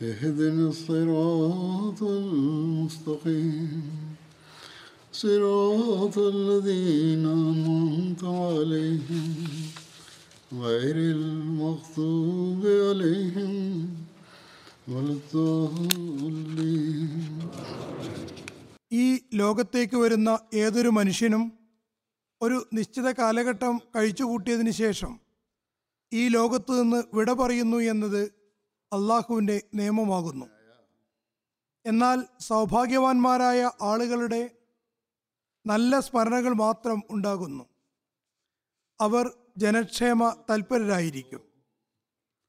اهدنا الصراط المستقيم صراط الذين أنعمت عليهم غير المغضوب عليهم ولا الضالين ഈ ലോകത്തേക്ക് വരുന്ന ഏതൊരു മനുഷ്യനും ഒരു നിശ്ചിത കാലഘട്ടം കഴിച്ചുകൂട്ടിയതിന് ശേഷം ഈ ലോകത്ത് നിന്ന് വിട പറയുന്നു എന്നത് അള്ളാഹുവിന്റെ നിയമമാകുന്നു. എന്നാൽ സൗഭാഗ്യവാന്മാരായ ആളുകളുടെ നല്ല സ്മരണകൾ മാത്രം ഉണ്ടാകുന്നു. അവർ ജനക്ഷേമ തൽപരരായിരിക്കും.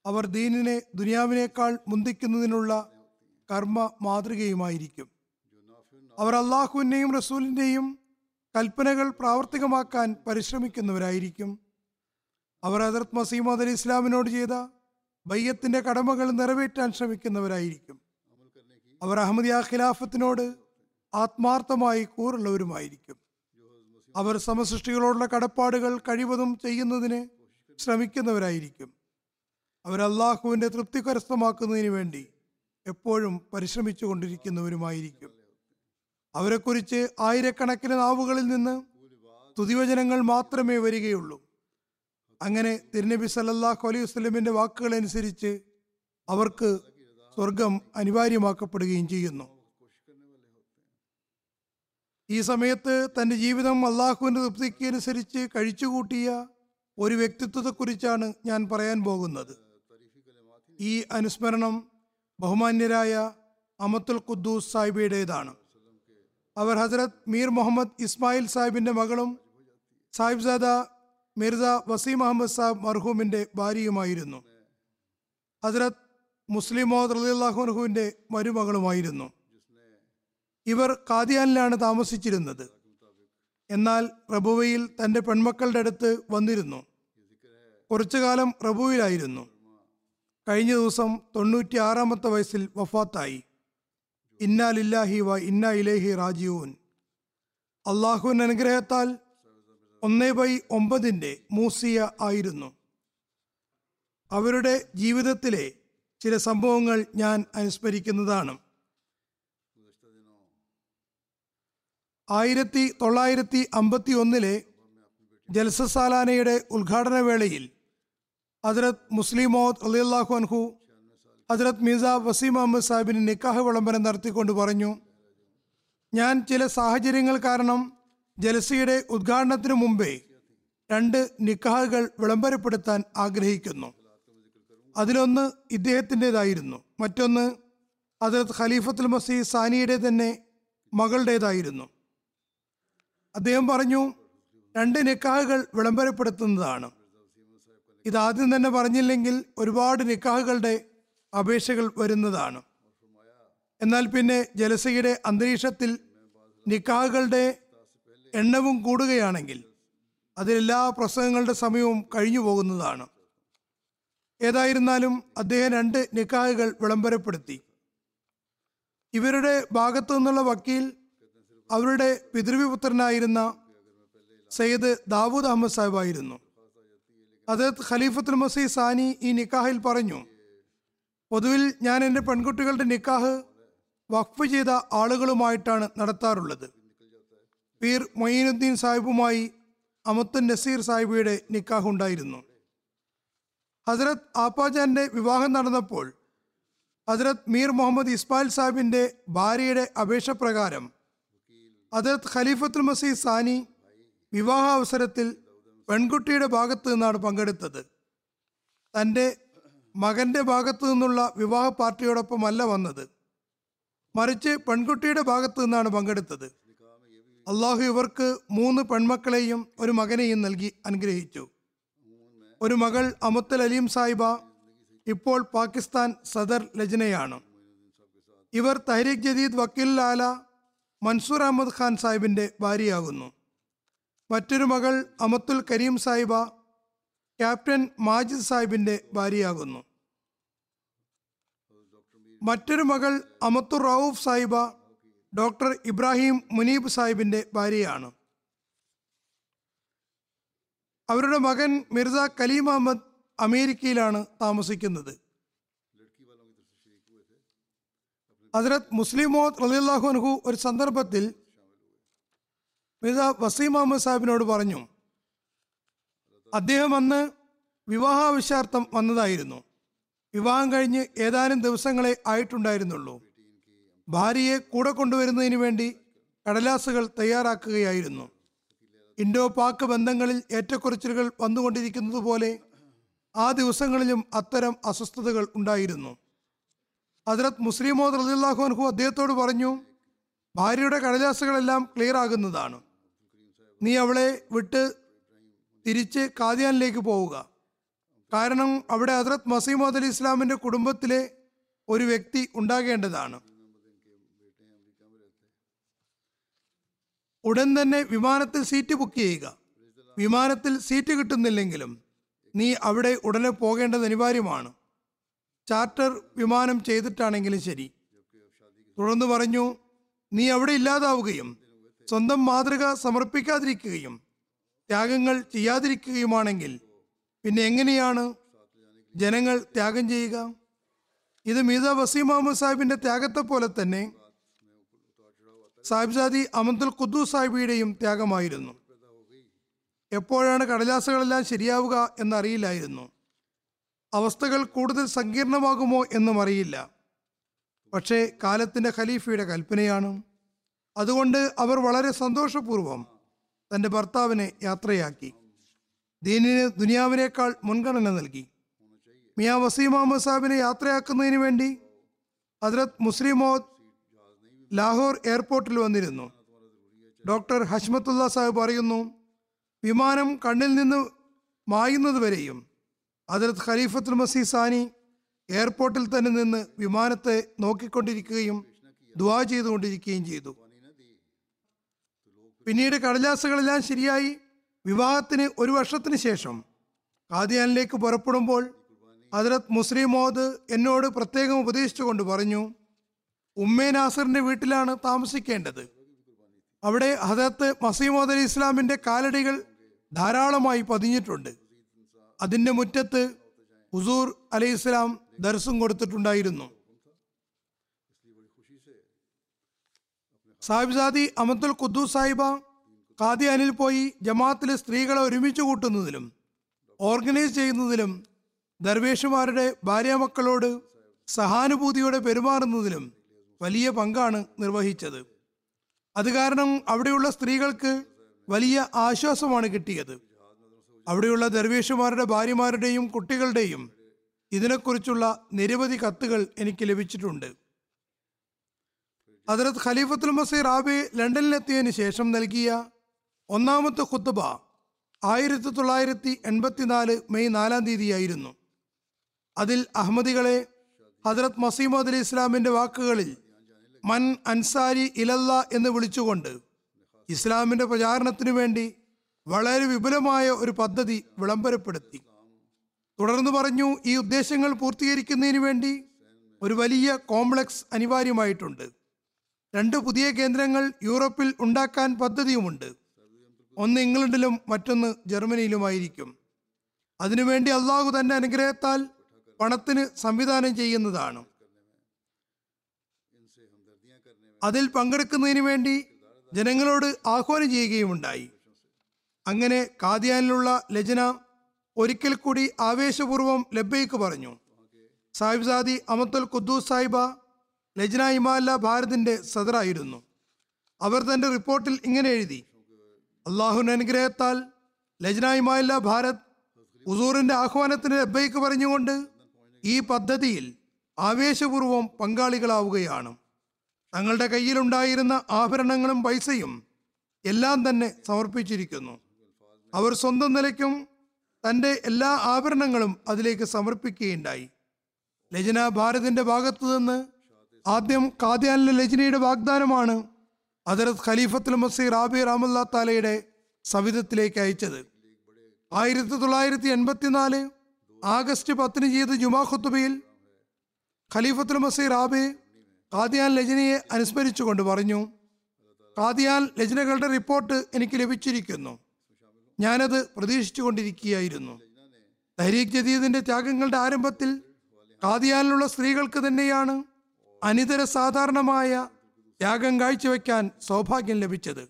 അവർ ദീനിനെ ദുനിയാവിനേക്കാൾ മുന്തിക്കുന്നതിനുള്ള കർമ്മ മാതൃകയുമായിരിക്കും. അവർ അള്ളാഹുവിന്റെയും റസൂലിന്റെയും കൽപ്പനകൾ പ്രാവർത്തികമാക്കാൻ പരിശ്രമിക്കുന്നവരായിരിക്കും. അവർ ഹജറത് മസീമദ് അലി ഇസ്ലാമിനോട് ചെയ്ത ബയ്യത്തിന്റെ കടമകൾ നിറവേറ്റാൻ ശ്രമിക്കുന്നവരായിരിക്കും. അവർ അഹമ്മദിയ ഖിലാഫത്തിനോട് ആത്മാർത്ഥമായി കൂറുള്ളവരുമായിരിക്കും. അവർ സമസൃഷ്ടികളോടുള്ള കടപ്പാടുകൾ കഴിവതും ചെയ്യുന്നതിന് ശ്രമിക്കുന്നവരായിരിക്കും. അവർ അള്ളാഹുവിന്റെ തൃപ്തി കരസ്ഥമാക്കുന്നതിന് വേണ്ടി എപ്പോഴും പരിശ്രമിച്ചു കൊണ്ടിരിക്കുന്നവരുമായിരിക്കും. അവരെക്കുറിച്ച് ആയിരക്കണക്കിന് നാവുകളിൽ നിന്ന് സ്തുതിവചനങ്ങൾ മാത്രമേ വരികയുള്ളൂ. അങ്ങനെ തിരുനബി സല്ലല്ലാഹു അലൈഹി വാക്കുകൾ അനുസരിച്ച് അവർക്ക് സ്വർഗം അനിവാര്യമാക്കപ്പെടുകയും ചെയ്യുന്നു. ഈ സമയത്ത് തന്റെ ജീവിതം അള്ളാഹുവിന്റെ തൃപ്തിക്ക് അനുസരിച്ച് കഴിച്ചുകൂട്ടിയ ഒരു വ്യക്തിത്വത്തെക്കുറിച്ചാണ് ഞാൻ പറയാൻ പോകുന്നത്. ഈ അനുസ്മരണം ബഹുമാന്യരായ അമത്തുൽ ഖുദ്ദൂസ് സാഹിബിയുടേതാണ്. അവർ ഹസരത് മീർ മുഹമ്മദ് ഇസ്മായിൽ സാഹിബിന്റെ മകളും സാഹിബ്സാദ മിർസ വസീം അഹമ്മദ് സാബ് മർഹൂമിന്റെ ഭാര്യയുമായിരുന്നു. ഹസരത് മുസ്ലിം മോഹദ് റലിയാഹുൻഹുവിന്റെ മരുമകളുമായിരുന്നു. ഇവർ കാദിയാനിലാണ് താമസിച്ചിരുന്നത്. എന്നാൽ റബുവയിൽ തന്റെ പെൺമക്കളുടെ അടുത്ത് വന്നിരുന്നു. കുറച്ചു കാലം റബുവിലായിരുന്നു. കഴിഞ്ഞ ദിവസം തൊണ്ണൂറ്റി ആറാമത്തെ വയസ്സിൽ വഫാത്തായി. ഇന്നാലില്ലാഹി വ ഇന്നാ ഇലേഹി റാജീവൻ അള്ളാഹുവിൻ അനുഗ്രഹത്താൽ ഒന്നേ ബൈ ഒമ്പതിന്റെ മൂസിയ ആയിരുന്നു. അവരുടെ ജീവിതത്തിലെ ചില സംഭവങ്ങൾ ഞാൻ അനുസ്മരിക്കുന്നതാണ്. ആയിരത്തി തൊള്ളായിരത്തി അമ്പത്തി ഒന്നിലെ ജൽസസാലാനയുടെ ഉദ്ഘാടന വേളയിൽ ഹജ്രത് മുസ്ലിമോദ് അലിയല്ലാഹു അൻഹു ഹജ്രത് മിർസ വസീം അഹമ്മദ് സാഹിബിന് നിക്കാഹ് വിളംബരം നടത്തിക്കൊണ്ട് പറഞ്ഞു ഞാൻ ചില സാഹചര്യങ്ങൾ കാരണം ജലസയുടെ ഉദ്ഘാടനത്തിനു മുമ്പേ രണ്ട് നിക്കാഹുകൾ വിളംബരപ്പെടുത്താൻ ആഗ്രഹിക്കുന്നു. അതിലൊന്ന് ഇദ്ദേഹത്തിന്റെതായിരുന്നു. മറ്റൊന്ന് അതിലത്ത് ഖലീഫത്തുൽ മസീ സാനിയുടെ തന്നെ മകളുടേതായിരുന്നു. അദ്ദേഹം പറഞ്ഞു രണ്ട് നിക്കാഹുകൾ വിളംബരപ്പെടുത്തുന്നതാണ്. ഇതാദ്യം തന്നെ പറഞ്ഞില്ലെങ്കിൽ ഒരുപാട് നിക്കാഹുകളുടെ അപേക്ഷകൾ വരുന്നതാണ്. എന്നാൽ പിന്നെ ജലസയുടെ അന്തരീക്ഷത്തിൽ നിക്കാഹുകളുടെ എണ്ണവും കൂടുകയാണെങ്കിൽ അതിലെല്ലാ പ്രസംഗങ്ങളുടെ സമയവും കഴിഞ്ഞു പോകുന്നതാണ്. ഏതായിരുന്നാലും അദ്ദേഹം രണ്ട് നിക്കാഹുകൾ വിളംബരപ്പെടുത്തി. ഇവരുടെ ഭാഗത്തു നിന്നുള്ള വക്കീൽ അവരുടെ പിതൃവിപുത്രനായിരുന്ന സയ്യിദ് ദാവൂദ് അഹമ്മദ് സാഹിബായിരുന്നു. അതത് ഖലീഫത്തുൽ മസീ സാനി ഈ നിക്കാഹിൽ പറഞ്ഞു പൊതുവിൽ ഞാൻ എന്റെ പെൺകുട്ടികളുടെ നിക്കാഹ് വഖഫ് ചെയ്ത ആളുകളുമായിട്ടാണ് നടത്താറുള്ളത്. പീർ മൊയ്നുദ്ദീൻ സാഹിബുമായി അമത്തുൻ നസീർ സാഹിബിയുടെ നിക്കാഹ് ഉണ്ടായിരുന്നു. ഹസരത് ആപ്പാജാന്റെ വിവാഹം നടന്നപ്പോൾ ഹസരത് മീർ മുഹമ്മദ് ഇസ്മായിൽ സാഹിബിന്റെ ഭാര്യയുടെ അപേക്ഷ പ്രകാരം ഹസരത് ഖലീഫത്തുൽ മസീദ് സാനി വിവാഹ അവസരത്തിൽ പെൺകുട്ടിയുടെ ഭാഗത്തു നിന്നാണ് പങ്കെടുത്തത്. തന്റെ മകന്റെ ഭാഗത്തു നിന്നുള്ള വിവാഹ പാർട്ടിയോടൊപ്പമല്ല വന്നത്. മറിച്ച് പെൺകുട്ടിയുടെ ഭാഗത്തു നിന്നാണ് പങ്കെടുത്തത്. അള്ളാഹു ഇവർക്ക് മൂന്ന് പെൺമക്കളെയും ഒരു മകനെയും നൽകി അനുഗ്രഹിച്ചു. ഒരു മകൾ അമുത്തൽ അലീം സാഹിബ ഇപ്പോൾ പാകിസ്ഥാൻ സദർ ലജനയാണ്. ഇവർ തഹരീഖ് ജദീദ് വക്കീൽ ലാല മൻസൂർ അഹമ്മദ് ഖാൻ സാഹിബിന്റെ ഭാര്യയാകുന്നു. മറ്റൊരു മകൾ അമത്തുൽ കരീം സാഹിബ ക്യാപ്റ്റൻ മാജിദ് സാഹിബിന്റെ ഭാര്യയാകുന്നു. മറ്റൊരു മകൾ അമത്തുർ റൌഫ് സാഹിബ ഡോക്ടർ ഇബ്രാഹിം മുനീബ് സാഹിബിന്റെ ഭാര്യയാണ്. അവരുടെ മകൻ മിർസ കലീം അഹമ്മദ് അമേരിക്കയിലാണ് താമസിക്കുന്നത്. ഹസരത് മുസ്ലിം മോഹ് റലിയല്ലാഹു അൻഹു ഒരു സന്ദർഭത്തിൽ മിർസ വസീം അഹമ്മദ് സാഹിബിനോട് പറഞ്ഞു അദ്ദേഹം അന്ന് വിവാഹാവശ്യാർത്ഥം വന്നതായിരുന്നു. വിവാഹം കഴിഞ്ഞ് ഏതാനും ദിവസങ്ങളെ ആയിട്ടുണ്ടായിരുന്നുള്ളൂ. ഭാര്യയെ കൂടെ കൊണ്ടുവരുന്നതിന് വേണ്ടി കടലാസുകൾ തയ്യാറാക്കുകയായിരുന്നു. ഇൻഡോ പാക് ബന്ധങ്ങളിൽ ഏറ്റക്കുറച്ചിലുകൾ വന്നുകൊണ്ടിരിക്കുന്നത് പോലെ ആ ദിവസങ്ങളിലും അത്തരം അസ്വസ്ഥതകൾ ഉണ്ടായിരുന്നു. ഹജ്രത് മുസ്ലിമോദ് റലിള്ളാഹു അൻഹു അദ്ദേഹത്തോട് പറഞ്ഞു ഭാര്യയുടെ കടലാസുകളെല്ലാം ക്ലിയർ ആകുന്നതാണ്. നീ അവളെ വിട്ട് തിരിച്ച് കാദിയാനിലേക്ക് പോവുക. കാരണം അവിടെ ഹജ്രത് മസീമോദ് അലി ഇസ്ലാമിന്റെ കുടുംബത്തിലെ ഒരു വ്യക്തി ഉണ്ടാകേണ്ടതാണ്. ഉടൻ തന്നെ വിമാനത്തിൽ സീറ്റ് ബുക്ക് ചെയ്യുക. വിമാനത്തിൽ സീറ്റ് കിട്ടുന്നില്ലെങ്കിലും നീ അവിടെ ഉടനെ പോകേണ്ടത് അനിവാര്യമാണ്. ചാർട്ടർ വിമാനം ചെയ്തിട്ടാണെങ്കിലും ശരി. തുടർന്ന് പറഞ്ഞു നീ അവിടെ ഇല്ലാതാവുകയും സ്വന്തം മാതൃക സമർപ്പിക്കാതിരിക്കുകയും ത്യാഗങ്ങൾ ചെയ്യാതിരിക്കുകയുമാണെങ്കിൽ പിന്നെ എങ്ങനെയാണ് ജനങ്ങൾ ത്യാഗം ചെയ്യുക? ഇത് മീത വസീം മുഹമ്മദ് സാഹിബിന്റെ ത്യാഗത്തെ പോലെ തന്നെ സാഹിബ്സാദി അമന്തുൽ ഖുദ്ദൂസ് സാഹിബിയുടെയും ത്യാഗമായിരുന്നു. എപ്പോഴാണ് കടലാസുകളെല്ലാം ശരിയാവുക എന്നറിയില്ലായിരുന്നു. അവസ്ഥകൾ കൂടുതൽ സങ്കീർണമാകുമോ എന്നും അറിയില്ല. പക്ഷേ കാലത്തിന്റെ ഖലീഫയുടെ കൽപ്പനയാണ്. അതുകൊണ്ട് അവർ വളരെ സന്തോഷപൂർവം തന്റെ ഭർത്താവിനെ യാത്രയാക്കി. ദീനിന് ദുനിയാവിനേക്കാൾ മുൻഗണന നൽകി. മിയാ വസീം അഹമ്മദ് സാഹിബിനെ യാത്രയാക്കുന്നതിന് വേണ്ടി ഹജ്രത് മുസ്ലിം മോദ് ലാഹോർ എയർപോർട്ടിൽ വന്നിരുന്നു. ഡോക്ടർ ഹഷ്മത്തുള്ള സാഹിബ് പറയുന്നു വിമാനം കണ്ണിൽ നിന്ന് മായുന്നത് വരെയും ഹജരത് ഖലീഫത്തുൽ മസീ സാനി എയർപോർട്ടിൽ തന്നെ നിന്ന് വിമാനത്തെ നോക്കിക്കൊണ്ടിരിക്കുകയും ദുവാ ചെയ്തുകൊണ്ടിരിക്കുകയും ചെയ്തു. പിന്നീട് കടലാസുകളെല്ലാം ശരിയായി. വിവാഹത്തിന് ഒരു വർഷത്തിന് ശേഷം കാദിയാനിലേക്ക് പുറപ്പെടുമ്പോൾ ഹജരത് മുസ്ലിം മോദ് എന്നോട് പ്രത്യേകം ഉപദേശിച്ചുകൊണ്ട് പറഞ്ഞു ഉമ്മേ നാസറിന്റെ വീട്ടിലാണ് താമസിക്കേണ്ടത്. അവിടെ ഹജരത്ത് മസീമോദ് അലി ഇസ്ലാമിന്റെ കാലടികൾ ധാരാളമായി പതിഞ്ഞിട്ടുണ്ട്. അതിന്റെ മുറ്റത്ത് ഹുസൂർ അലി ഇസ്ലാം ദർശം കൊടുത്തിട്ടുണ്ടായിരുന്നു. സാഹിബ്സാദി അമത്തുൽ ഖുദ്ദൂസ് സാഹിബ അനിൽ പോയി ജമാഅത്തിലെ സ്ത്രീകളെ ഒരുമിച്ച് കൂട്ടുന്നതിലും ഓർഗനൈസ് ചെയ്യുന്നതിലും ദർവേഷുമാരുടെ ഭാര്യാമക്കളോട് സഹാനുഭൂതിയോടെ പെരുമാറുന്നതിലും വലിയ പങ്കാണ് നിർവഹിച്ചത്. അത് കാരണം അവിടെയുള്ള സ്ത്രീകൾക്ക് വലിയ ആശ്വാസമാണ് കിട്ടിയത്. അവിടെയുള്ള ദർവേഷുമാരുടെ ഭാര്യമാരുടെയും കുട്ടികളുടെയും ഇതിനെക്കുറിച്ചുള്ള നിരവധി കത്തുകൾ എനിക്ക് ലഭിച്ചിട്ടുണ്ട്. ഹജറത് ഖലീഫത്തുൽ മസീർ ആബെ ലണ്ടനിലെത്തിയതിന് ശേഷം നൽകിയ ഒന്നാമത്തെ ഖുത്തുബ ആയിരത്തി തൊള്ളായിരത്തി എൺപത്തിനാല് മെയ് നാലാം തീയതിയായിരുന്നു. അതിൽ അഹമ്മദികളെ ഹജറത് മസീമദ് അലി ഇസ്ലാമിന്റെ വാക്കുകളിൽ മൻ അൻസാരി ഇലല്ല എന്ന് വിളിച്ചുകൊണ്ട് ഇസ്ലാമിന്റെ പ്രചാരണത്തിനു വേണ്ടി വളരെ വിപുലമായ ഒരു പദ്ധതി വിളംബരപ്പെടുത്തി. തുടർന്ന് പറഞ്ഞു ഈ ഉദ്ദേശങ്ങൾ പൂർത്തീകരിക്കുന്നതിന് വേണ്ടി ഒരു വലിയ കോംപ്ലക്സ് അനിവാര്യമായിട്ടുണ്ട്. രണ്ട് പുതിയ കേന്ദ്രങ്ങൾ യൂറോപ്പിൽ ഉണ്ടാക്കാൻ പദ്ധതിയുമുണ്ട്. ഒന്ന് ഇംഗ്ലണ്ടിലും മറ്റൊന്ന് ജർമ്മനിയിലുമായിരിക്കും. അതിനുവേണ്ടി അള്ളാഹു തന്റെ അനുഗ്രഹത്താൽ പണത്തിന് സംവിധാനം ചെയ്യുന്നതാണ്. അതിൽ പങ്കെടുക്കുന്നതിന് വേണ്ടി ജനങ്ങളോട് ആഹ്വാനം ചെയ്യുകയുമുണ്ടായി. അങ്ങനെ കാദിയാനിലുള്ള ലജന ഒരിക്കൽ കൂടി ആവേശപൂർവം ലബ്ബയ്ക്ക് പറഞ്ഞു. സാഹിബ്സാദി അമത്തുൽ ഖുദ്ദൂസ് സാഹിബ ലജ്ന ഇമാല ഭാരതിന്റെ സദറായിരുന്നു അവർ തന്റെ റിപ്പോർട്ടിൽ ഇങ്ങനെ എഴുതി. അള്ളാഹുവിന്റെ അനുഗ്രഹത്താൽ ലജ്ന ഇമാല ഭാരത് ഉസൂറിന്റെ ആഹ്വാനത്തിന് ലബ്ബയ്ക്ക് പറഞ്ഞുകൊണ്ട് ഈ പദ്ധതിയിൽ ആവേശപൂർവം പങ്കാളികളാവുകയാണ്. തങ്ങളുടെ കയ്യിലുണ്ടായിരുന്ന ആഭരണങ്ങളും പൈസയും എല്ലാം തന്നെ സമർപ്പിച്ചിരിക്കുന്നു. അവർ സ്വന്തം നിലയ്ക്കും തന്റെ എല്ലാ ആഭരണങ്ങളും അതിലേക്ക് സമർപ്പിക്കുകയുണ്ടായി. ലജന ഭാരതിന്റെ ഭാഗത്തു നിന്ന് ആദ്യം കാദ്യാനിലെ ലജനയുടെ വാഗ്ദാനമാണ് ഹജറത് ഖലീഫത്തുൽ മസീർ റാബി റാമുല്ലാ താലയുടെ സവിധത്തിലേക്ക് അയച്ചത്. ആയിരത്തി തൊള്ളായിരത്തി എൺപത്തിനാല് ആഗസ്റ്റ് പത്തിന് ചെയ്ത ജുമാ ഖുത്തുബയിൽ ഖലീഫത്തുൽ മസീർ റാബി കാദിയാൻ ലജനയെ അനുസ്മരിച്ചുകൊണ്ട് പറഞ്ഞു കാദിയാൻ ലജനകളുടെ റിപ്പോർട്ട് എനിക്ക് ലഭിച്ചിരിക്കുന്നു. ഞാനത് പ്രതീക്ഷിച്ചുകൊണ്ടിരിക്കുകയായിരുന്നു. തഹരീഖ് ജദീദിന്റെ ത്യാഗങ്ങളുടെ ആരംഭത്തിൽ കാദിയാനിലുള്ള സ്ത്രീകൾക്ക് തന്നെയാണ് അനിതര സാധാരണമായ ത്യാഗം കാഴ്ചവെക്കാൻ സൗഭാഗ്യം ലഭിച്ചത്.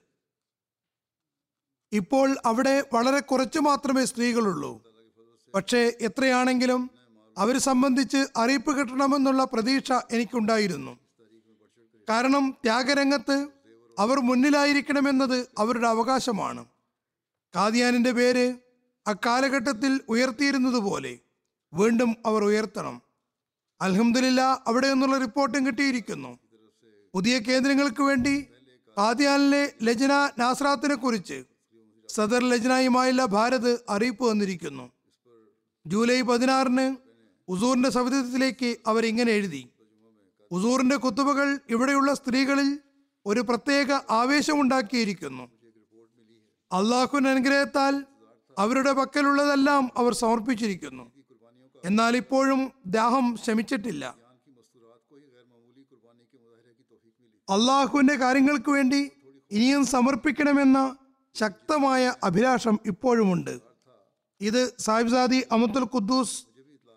ഇപ്പോൾ അവിടെ വളരെ കുറച്ചു മാത്രമേ സ്ത്രീകളുള്ളൂ. പക്ഷേ എത്രയാണെങ്കിലും അവർ സംബന്ധിച്ച് അറിയിപ്പ് കിട്ടണമെന്നുള്ള പ്രതീക്ഷ എനിക്കുണ്ടായിരുന്നു. കാരണം ത്യാഗരംഗത്ത് അവർ മുന്നിലായിരിക്കണമെന്നത് അവരുടെ അവകാശമാണ്. കാദിയാനിന്റെ പേര് അക്കാലഘട്ടത്തിൽ ഉയർത്തിയിരുന്നത് പോലെ വീണ്ടും അവർ ഉയർത്തണം. അലഹമില്ല അവിടെ നിന്നുള്ള റിപ്പോർട്ടും കിട്ടിയിരിക്കുന്നു. പുതിയ കേന്ദ്രങ്ങൾക്ക് വേണ്ടി കാദിയാനിലെ ലജ്ന നാസ്രാത്തിനെ കുറിച്ച് സദർ ലജ്നയുമായുള്ള ഭാരത് അറിയിപ്പ് വന്നിരിക്കുന്നു. ജൂലൈ പതിനാറിന് ഉസൂറിന്റെ സവിധത്തിലേക്ക് അവരിങ്ങനെ എഴുതി. ഉസൂറിന്റെ കുത്തുബകൾ ഇവിടെയുള്ള സ്ത്രീകളിൽ ഒരു പ്രത്യേക ആവേശമുണ്ടാക്കിയിരിക്കുന്നു. അള്ളാഹുവിന്റെ അനുഗ്രഹത്താൽ അവരുടെ പക്കലുള്ളതെല്ലാം അവർ സമർപ്പിച്ചിരിക്കുന്നു. എന്നാൽ ഇപ്പോഴും ദാഹം ശമിച്ചിട്ടില്ല. അള്ളാഹുവിന്റെ കാര്യങ്ങൾക്ക് വേണ്ടി ഇനിയും സമർപ്പിക്കണമെന്ന ശക്തമായ അഭിലാഷം ഇപ്പോഴുമുണ്ട്. ഇത് സാഹിബ്സാദി അമത്തുൽ ഖുദ്ദൂസ്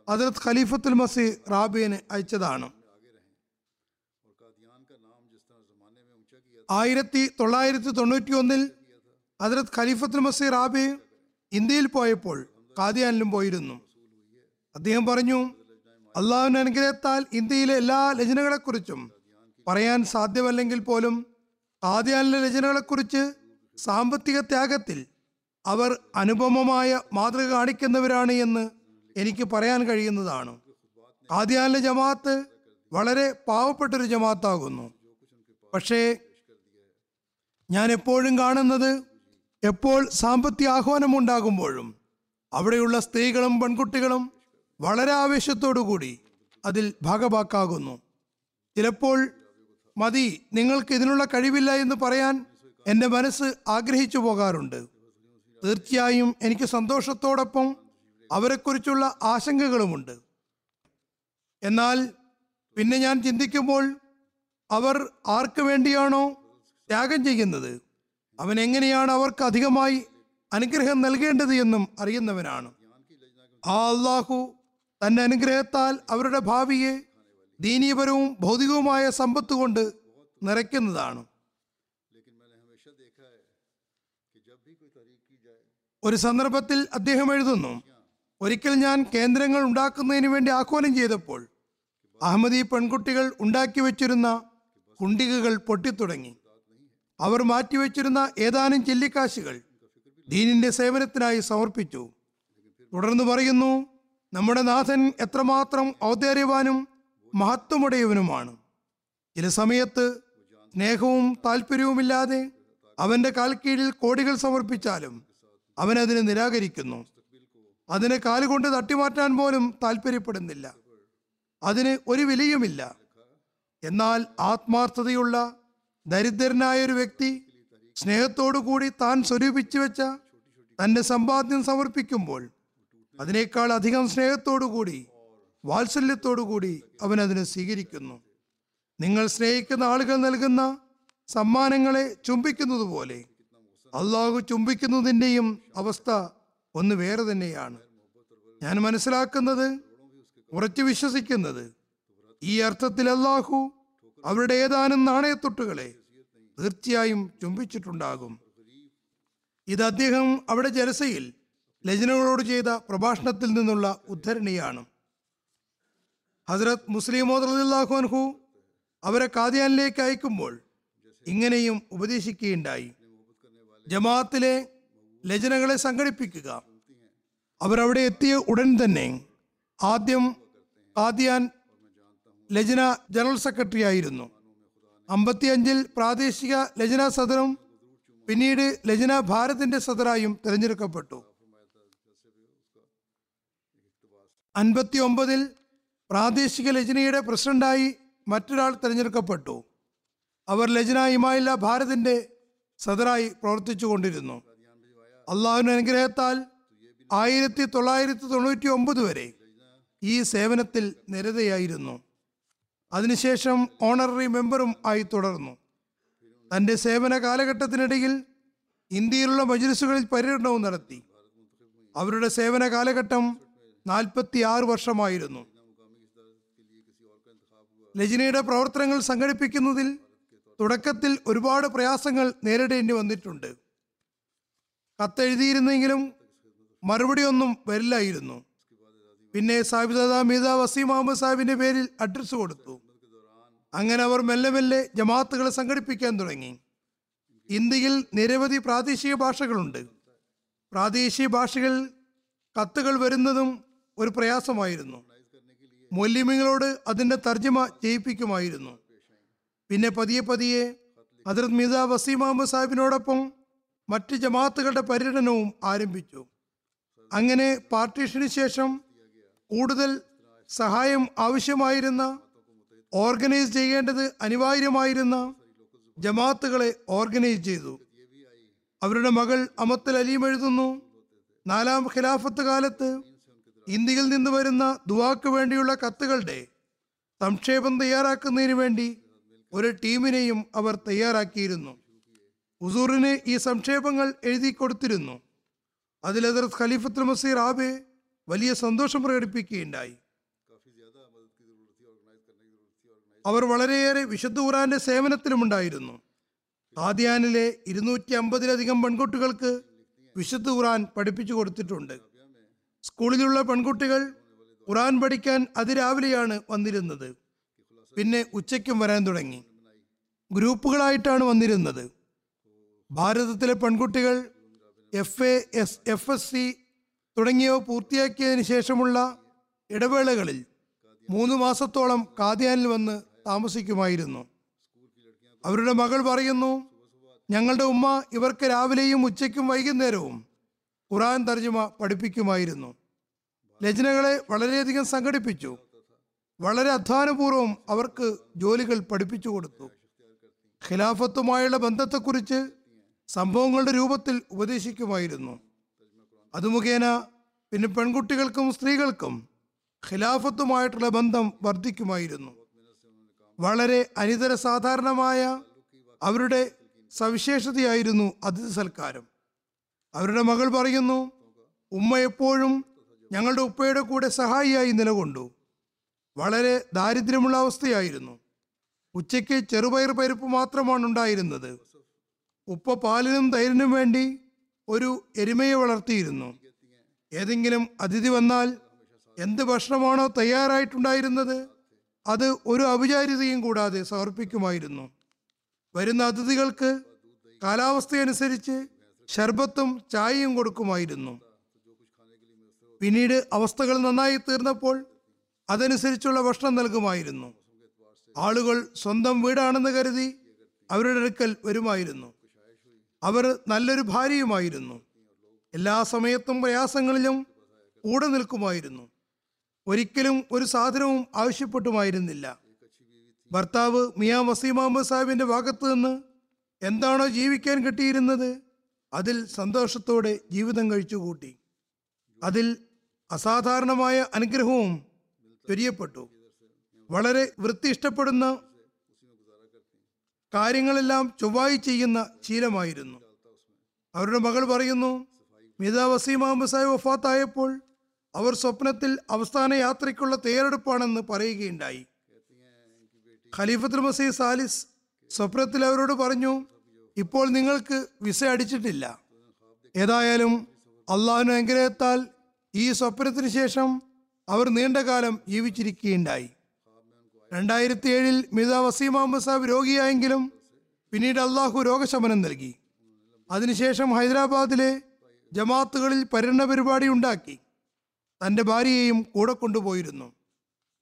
അദർത് ഖലീഫത്തുൽ മസി റാബിയന് അയച്ചതാണ്. ആയിരത്തി തൊള്ളായിരത്തി തൊണ്ണൂറ്റി ഒന്നിൽ അതിരത്ത് ഖലീഫത്തുൽ മസീർ ആബി ഇന്ത്യയിൽ പോയപ്പോൾ കാദിയാനിലും പോയിരുന്നു. അദ്ദേഹം പറഞ്ഞു അള്ളാഹുവിന് അനുഗ്രഹത്താൽ ഇന്ത്യയിലെ എല്ലാ രചനകളെക്കുറിച്ചും പറയാൻ സാധ്യമല്ലെങ്കിൽ പോലും കാദിയാനിലെ രചനകളെക്കുറിച്ച് സാമ്പത്തിക ത്യാഗത്തിൽ അവർ അനുപമമായ മാതൃക കാണിക്കുന്നവരാണ് എന്ന് എനിക്ക് പറയാൻ കഴിയുന്നതാണ്. കാദിയാനിലെ ജമാഅത്ത് വളരെ പാവപ്പെട്ടൊരു ജമാഅത്താകുന്നു. പക്ഷേ ഞാൻ എപ്പോഴും കാണുന്നത് എപ്പോൾ സാമ്പത്തിക ആഹ്വാനം ഉണ്ടാകുമ്പോഴും അവിടെയുള്ള സ്ത്രീകളും പെൺകുട്ടികളും വളരെ ആവേശത്തോടു കൂടി അതിൽ ഭാഗഭാക്കാകുന്നു ചിലപ്പോൾ മതി നിങ്ങൾക്ക് ഇതിനുള്ള കഴിവില്ല എന്ന് പറയാൻ എന്റെ മനസ്സ് ആഗ്രഹിച്ചു പോകാറുണ്ട്. തീർച്ചയായും എനിക്ക് സന്തോഷത്തോടൊപ്പം അവരെക്കുറിച്ചുള്ള ആശങ്കകളുമുണ്ട്. എന്നാൽ പിന്നെ ഞാൻ ചിന്തിക്കുമ്പോൾ അവർ ആർക്ക് വേണ്ടിയാണോ ത്യാഗം ചെയ്യുന്നത്. അവൻ എങ്ങനെയാണ് അവർക്ക് അധികമായി അനുഗ്രഹം നൽകേണ്ടത് എന്നും അറിയുന്നവനാണ്. ആ അള്ളാഹു തന്റെ അനുഗ്രഹത്താൽ അവരുടെ ഭാവിയെ ദീനീപരവും ഭൗതികവുമായ സമ്പത്ത് കൊണ്ട് നിറയ്ക്കുന്നതാണ്. ഒരു സന്ദർഭത്തിൽ അദ്ദേഹം എഴുതുന്നു ഒരിക്കൽ ഞാൻ കേന്ദ്രങ്ങൾ ഉണ്ടാക്കുന്നതിന് വേണ്ടി ആഹ്വാനം ചെയ്തപ്പോൾ അഹമ്മദി പെൺകുട്ടികൾ ഉണ്ടാക്കി വെച്ചിരുന്ന കുണ്ടികകൾ പൊട്ടിത്തുടങ്ങി. അവർ മാറ്റിവെച്ചിരുന്ന ഏതാനും ചെല്ലിക്കാശുകൾ ദീനിന്റെ സേവനത്തിനായി സമർപ്പിച്ചു. തുടർന്ന് പറയുന്നു നമ്മുടെ നാഥൻ എത്രമാത്രം ഔദാര്യവാനും മഹത്വമുടയവനുമാണ്. ചില സമയത്ത് സ്നേഹവും താല്പര്യവുമില്ലാതെ അവന്റെ കാൽക്കീഴിൽ കോടികൾ സമർപ്പിച്ചാലും അവൻ അതിനെ നിരാകരിക്കുന്നു. അതിനെ കാലുകൊണ്ട് തട്ടിമാറ്റാൻ പോലും താല്പര്യപ്പെടുന്നില്ല അതിന് ഒരു വിലയുമില്ല. എന്നാൽ ആത്മാർത്ഥതയുള്ള ദരിദ്രനായ ഒരു വ്യക്തി സ്നേഹത്തോടു കൂടി താൻ സ്വരൂപിച്ചു വെച്ച തന്റെ സമ്പാദ്യം സമർപ്പിക്കുമ്പോൾ അതിനേക്കാൾ അധികം സ്നേഹത്തോടു കൂടി വാത്സല്യത്തോടു കൂടി അവൻ അതിനെ സ്വീകരിക്കുന്നു. നിങ്ങൾ സ്നേഹിക്കുന്ന ആളുകൾ നൽകുന്ന സമ്മാനങ്ങളെ ചുംബിക്കുന്നത് പോലെ അള്ളാഹു ചുംബിക്കുന്നതിന്റെയും അവസ്ഥ ഒന്ന് വേറെ തന്നെയാണ്. ഞാൻ മനസ്സിലാക്കുന്നത് ഉറച്ചു വിശ്വസിക്കുന്നത് ഈ അർത്ഥത്തിൽ അള്ളാഹു അവരുടെ ഏതാനും നാണയത്തൊട്ടുകളെ തീർച്ചയായും ചുംബിച്ചിട്ടുണ്ടാകും. ഇത് അദ്ദേഹം അവിടെ ജലസയിൽ ലജനകളോട് ചെയ്ത പ്രഭാഷണത്തിൽ നിന്നുള്ള ഉദ്ധരണിയാണ്. ഹസരത് മുസ്ലിം അൻഹു അവരെ കാതിയാനിലേക്ക് അയക്കുമ്പോൾ ഇങ്ങനെയും ഉപദേശിക്കുകയുണ്ടായി. ജമാഅത്തിലെ ലജനകളെ സംഘടിപ്പിക്കുക. അവരവിടെ എത്തിയ ഉടൻ തന്നെ ആദ്യം കാദിയാൻ ലജന ജനറൽ സെക്രട്ടറി ആയിരുന്നു. അമ്പത്തിയഞ്ചിൽ പ്രാദേശിക ലജ്ന സദറും പിന്നീട് ലജ്ന ഭാരതിന്റെ സദറായും തിരഞ്ഞെടുക്കപ്പെട്ടു. അൻപത്തി ഒമ്പതിൽ പ്രാദേശിക ലജ്നയുടെ പ്രസിഡന്റായി മറ്റൊരാൾ തിരഞ്ഞെടുക്കപ്പെട്ടു. അവർ ലജ്ന ഇമായില്ല ഭാരതിന്റെ സദറായി പ്രവർത്തിച്ചു കൊണ്ടിരുന്നു അള്ളാഹുവിന് അനുഗ്രഹത്താൽ ആയിരത്തി തൊള്ളായിരത്തി തൊണ്ണൂറ്റി ഒമ്പത് വരെ ഈ സേവനത്തിൽ നിരതയായിരുന്നു. അതിനുശേഷം ഓണററി മെമ്പറും ആയി തുടർന്നു. തന്റെ സേവന കാലഘട്ടത്തിനിടയിൽ ഇന്ത്യയിലുള്ള മജ്ലിസുകളിൽ പര്യടനവും നടത്തി. അവരുടെ സേവന കാലഘട്ടം നാൽപ്പത്തി ആറ് വർഷമായിരുന്നു. ലജിനയുടെ പ്രവർത്തനങ്ങൾ സംഘടിപ്പിക്കുന്നതിൽ തുടക്കത്തിൽ ഒരുപാട് പ്രയാസങ്ങൾ നേരിടേണ്ടി വന്നിട്ടുണ്ട്. കത്തെഴുതിയിരുന്നെങ്കിലും മറുപടിയൊന്നും വരില്ലായിരുന്നു. പിന്നെ സാഹിബ് മീത വസീം മുഹമ്മദ് സാഹിബിന്റെ പേരിൽ അഡ്രസ്സ് കൊടുത്തു. അങ്ങനെ അവർ മെല്ലെ മെല്ലെ ജമാഅത്തുകളെ സംഘടിപ്പിക്കാൻ തുടങ്ങി. ഇന്ത്യയിൽ നിരവധി പ്രാദേശിക ഭാഷകളുണ്ട്. പ്രാദേശിക ഭാഷകളിൽ കത്തുകൾ വരുന്നതും ഒരു പ്രയാസമായിരുന്നു. മൊല്യമങ്ങളോട് അതിന്റെ തർജമ ചെയ്യിപ്പിക്കുമായിരുന്നു പിന്നെ പതിയെ പതിയെ ഹജറത് മിത വസീം മുഹമ്മദ് സാഹിബിനോടൊപ്പം മറ്റ് ജമാഅത്തുകളുടെ പര്യടനവും ആരംഭിച്ചു. അങ്ങനെ പാർട്ടീഷന് ശേഷം കൂടുതൽ സഹായം ആവശ്യമായിരുന്ന ഓർഗനൈസ് ചെയ്യേണ്ടത് അനിവാര്യമായിരുന്ന ജമാത്തുകളെ ഓർഗനൈസ് ചെയ്തു. അവരുടെ മകൾ അമത്തൽ അലീം എഴുതുന്നു നാലാം ഖിലാഫത്ത് കാലത്ത് ഇന്ത്യയിൽ നിന്ന് വരുന്ന ദുവാക്ക് വേണ്ടിയുള്ള കത്തുകളുടെ സംക്ഷേപം തയ്യാറാക്കുന്നതിന് വേണ്ടി ഒരു ടീമിനെയും അവർ തയ്യാറാക്കിയിരുന്നു. ഹുസൂറിന് ഈ സംക്ഷേപങ്ങൾ എഴുതി കൊടുത്തിരുന്നു. അതിലെതിർ ഖലീഫത്ത് ഖലീഫത്തുൽ മസീർ ആബെ വലിയ സന്തോഷം പ്രകടിപ്പിക്കുകയുണ്ടായി. അവർ വളരെയേറെ വിശുദ്ധ ഖുറാന്റെ സേവനത്തിലുമുണ്ടായിരുന്നു. ആദ്യാനിലെ ഇരുന്നൂറ്റി അമ്പതിലധികം പെൺകുട്ടികൾക്ക് വിശുദ്ധ ഖുറാൻ പഠിപ്പിച്ചു കൊടുത്തിട്ടുണ്ട്. സ്കൂളിലുള്ള പെൺകുട്ടികൾ ഖുറാൻ പഠിക്കാൻ അതിരാവിലെയാണ് വന്നിരുന്നത്. പിന്നെ ഉച്ചയ്ക്കും വരാൻ തുടങ്ങി. ഗ്രൂപ്പുകളായിട്ടാണ് വന്നിരുന്നത്. ഭാരതത്തിലെ പെൺകുട്ടികൾ F A S F S C തുടങ്ങിയവ പൂർത്തിയാക്കിയതിന് ശേഷമുള്ള ഇടവേളകളിൽ മൂന്ന് മാസത്തോളം കാദ്യാനിൽ വന്ന് താമസിക്കുമായിരുന്നു. അവരുടെ മകൾ പറയുന്നു ഞങ്ങളുടെ ഉമ്മ ഇവർക്ക് രാവിലെയും ഉച്ചയ്ക്കും വൈകുന്നേരവും ഖുറാൻ തർജമ പഠിപ്പിക്കുമായിരുന്നു. രചനകളെ വളരെയധികം സംഘടിപ്പിച്ചു. വളരെ അധ്വാനപൂർവം അവർക്ക് ജോലികൾ പഠിപ്പിച്ചു കൊടുത്തു. ഖിലാഫത്തുമായുള്ള ബന്ധത്തെക്കുറിച്ച് സംഭവങ്ങളുടെ രൂപത്തിൽ ഉപദേശിക്കുമായിരുന്നു. അത് മുഖേന പിന്നെ പെൺകുട്ടികൾക്കും സ്ത്രീകൾക്കും ഖിലാഫത്തുമായിട്ടുള്ള ബന്ധം വർദ്ധിക്കുമായിരുന്നു. വളരെ അനിതര സാധാരണമായ അവരുടെ സവിശേഷതയായിരുന്നു അതിഥി സൽക്കാരം. അവരുടെ മകൾ പറയുന്നു ഉമ്മ എപ്പോഴും ഞങ്ങളുടെ ഉപ്പയുടെ കൂടെ സഹായിയായി നിലകൊണ്ടു. വളരെ ദാരിദ്ര്യമുള്ള അവസ്ഥയായിരുന്നു. ഉച്ചയ്ക്ക് ചെറുപയർ പരിപ്പ് മാത്രമാണ് ഉണ്ടായിരുന്നത്. ഉപ്പ പാലിനും തൈരിനും വേണ്ടി ഒരു എരുമയെ വളർത്തിയിരുന്നു. ഏതെങ്കിലും അതിഥി വന്നാൽ എന്ത് ഭക്ഷണമാണോ തയ്യാറായിട്ടുണ്ടായിരുന്നത്? അത് ഒരു ഔപചാരികതയും കൂടാതെ സമർപ്പിക്കുമായിരുന്നു. വരുന്ന അതിഥികൾക്ക് കാലാവസ്ഥയനുസരിച്ച് ശർബത്തും ചായയും കൊടുക്കുമായിരുന്നു. പിന്നീട് അവസ്ഥകൾ നന്നായി തീർന്നപ്പോൾ അതനുസരിച്ചുള്ള ഭക്ഷണം നൽകുമായിരുന്നു. ആളുകൾ സ്വന്തം വീടാണെന്ന് കരുതി അവരുടെ അടുക്കൽ വരുമായിരുന്നു. അവർ നല്ലൊരു ഭാര്യയുമായിരുന്നു. എല്ലാ സമയത്തും പ്രയാസങ്ങളിലും കൂടെ നിൽക്കുമായിരുന്നു. ഒരിക്കലും ഒരു സാധനവും ആവശ്യപ്പെട്ടുമായിരുന്നില്ല. ഭർത്താവ് മിയാ വസീം അഹമ്മദ് സാഹിബിന്റെ ഭാഗത്ത് നിന്ന് എന്താണോ ജീവിക്കാൻ കിട്ടിയിരുന്നത് അതിൽ സന്തോഷത്തോടെ ജീവിതം കഴിച്ചുകൂട്ടി. അതിൽ അസാധാരണമായ അനുഗ്രഹവും ചൊരിയപ്പെട്ടു വളരെ വൃത്തി ഇഷ്ടപ്പെടുന്ന കാര്യങ്ങളെല്ലാം ചൊവ്വായി ചെയ്യുന്ന ശീലമായിരുന്നു. അവരുടെ മകൾ പറയുന്നു മിത വസീം അഹമ്മദ് സാഹിബ് വഫാത്തായപ്പോൾ അവർ സ്വപ്നത്തിൽ അവസാന യാത്രയ്ക്കുള്ള തയ്യാറെടുപ്പാണെന്ന് പറയുകയുണ്ടായി. ഖലീഫത്തുൽ മസീദ് സാലിസ് സ്വപ്നത്തിൽ അവരോട് പറഞ്ഞു ഇപ്പോൾ നിങ്ങൾക്ക് വിസ അടിച്ചിട്ടില്ല. ഏതായാലും അള്ളാഹുനു അനുഗ്രഹത്താൽ ഈ സ്വപ്നത്തിന് ശേഷം അവർ നീണ്ടകാലം ജീവിച്ചിരിക്കുകയുണ്ടായി. രണ്ടായിരത്തി ഏഴിൽ മിത വസീം അഹമ്മദ് സാബ് രോഗിയായെങ്കിലും പിന്നീട് അള്ളാഹു രോഗശമനം നൽകി. അതിനുശേഷം ഹൈദരാബാദിലെ ജമാത്തുകളിൽ പര്യടന പരിപാടി ഉണ്ടാക്കി. തന്റെ ഭാര്യയെയും കൂടെ കൊണ്ടുപോയിരുന്നു.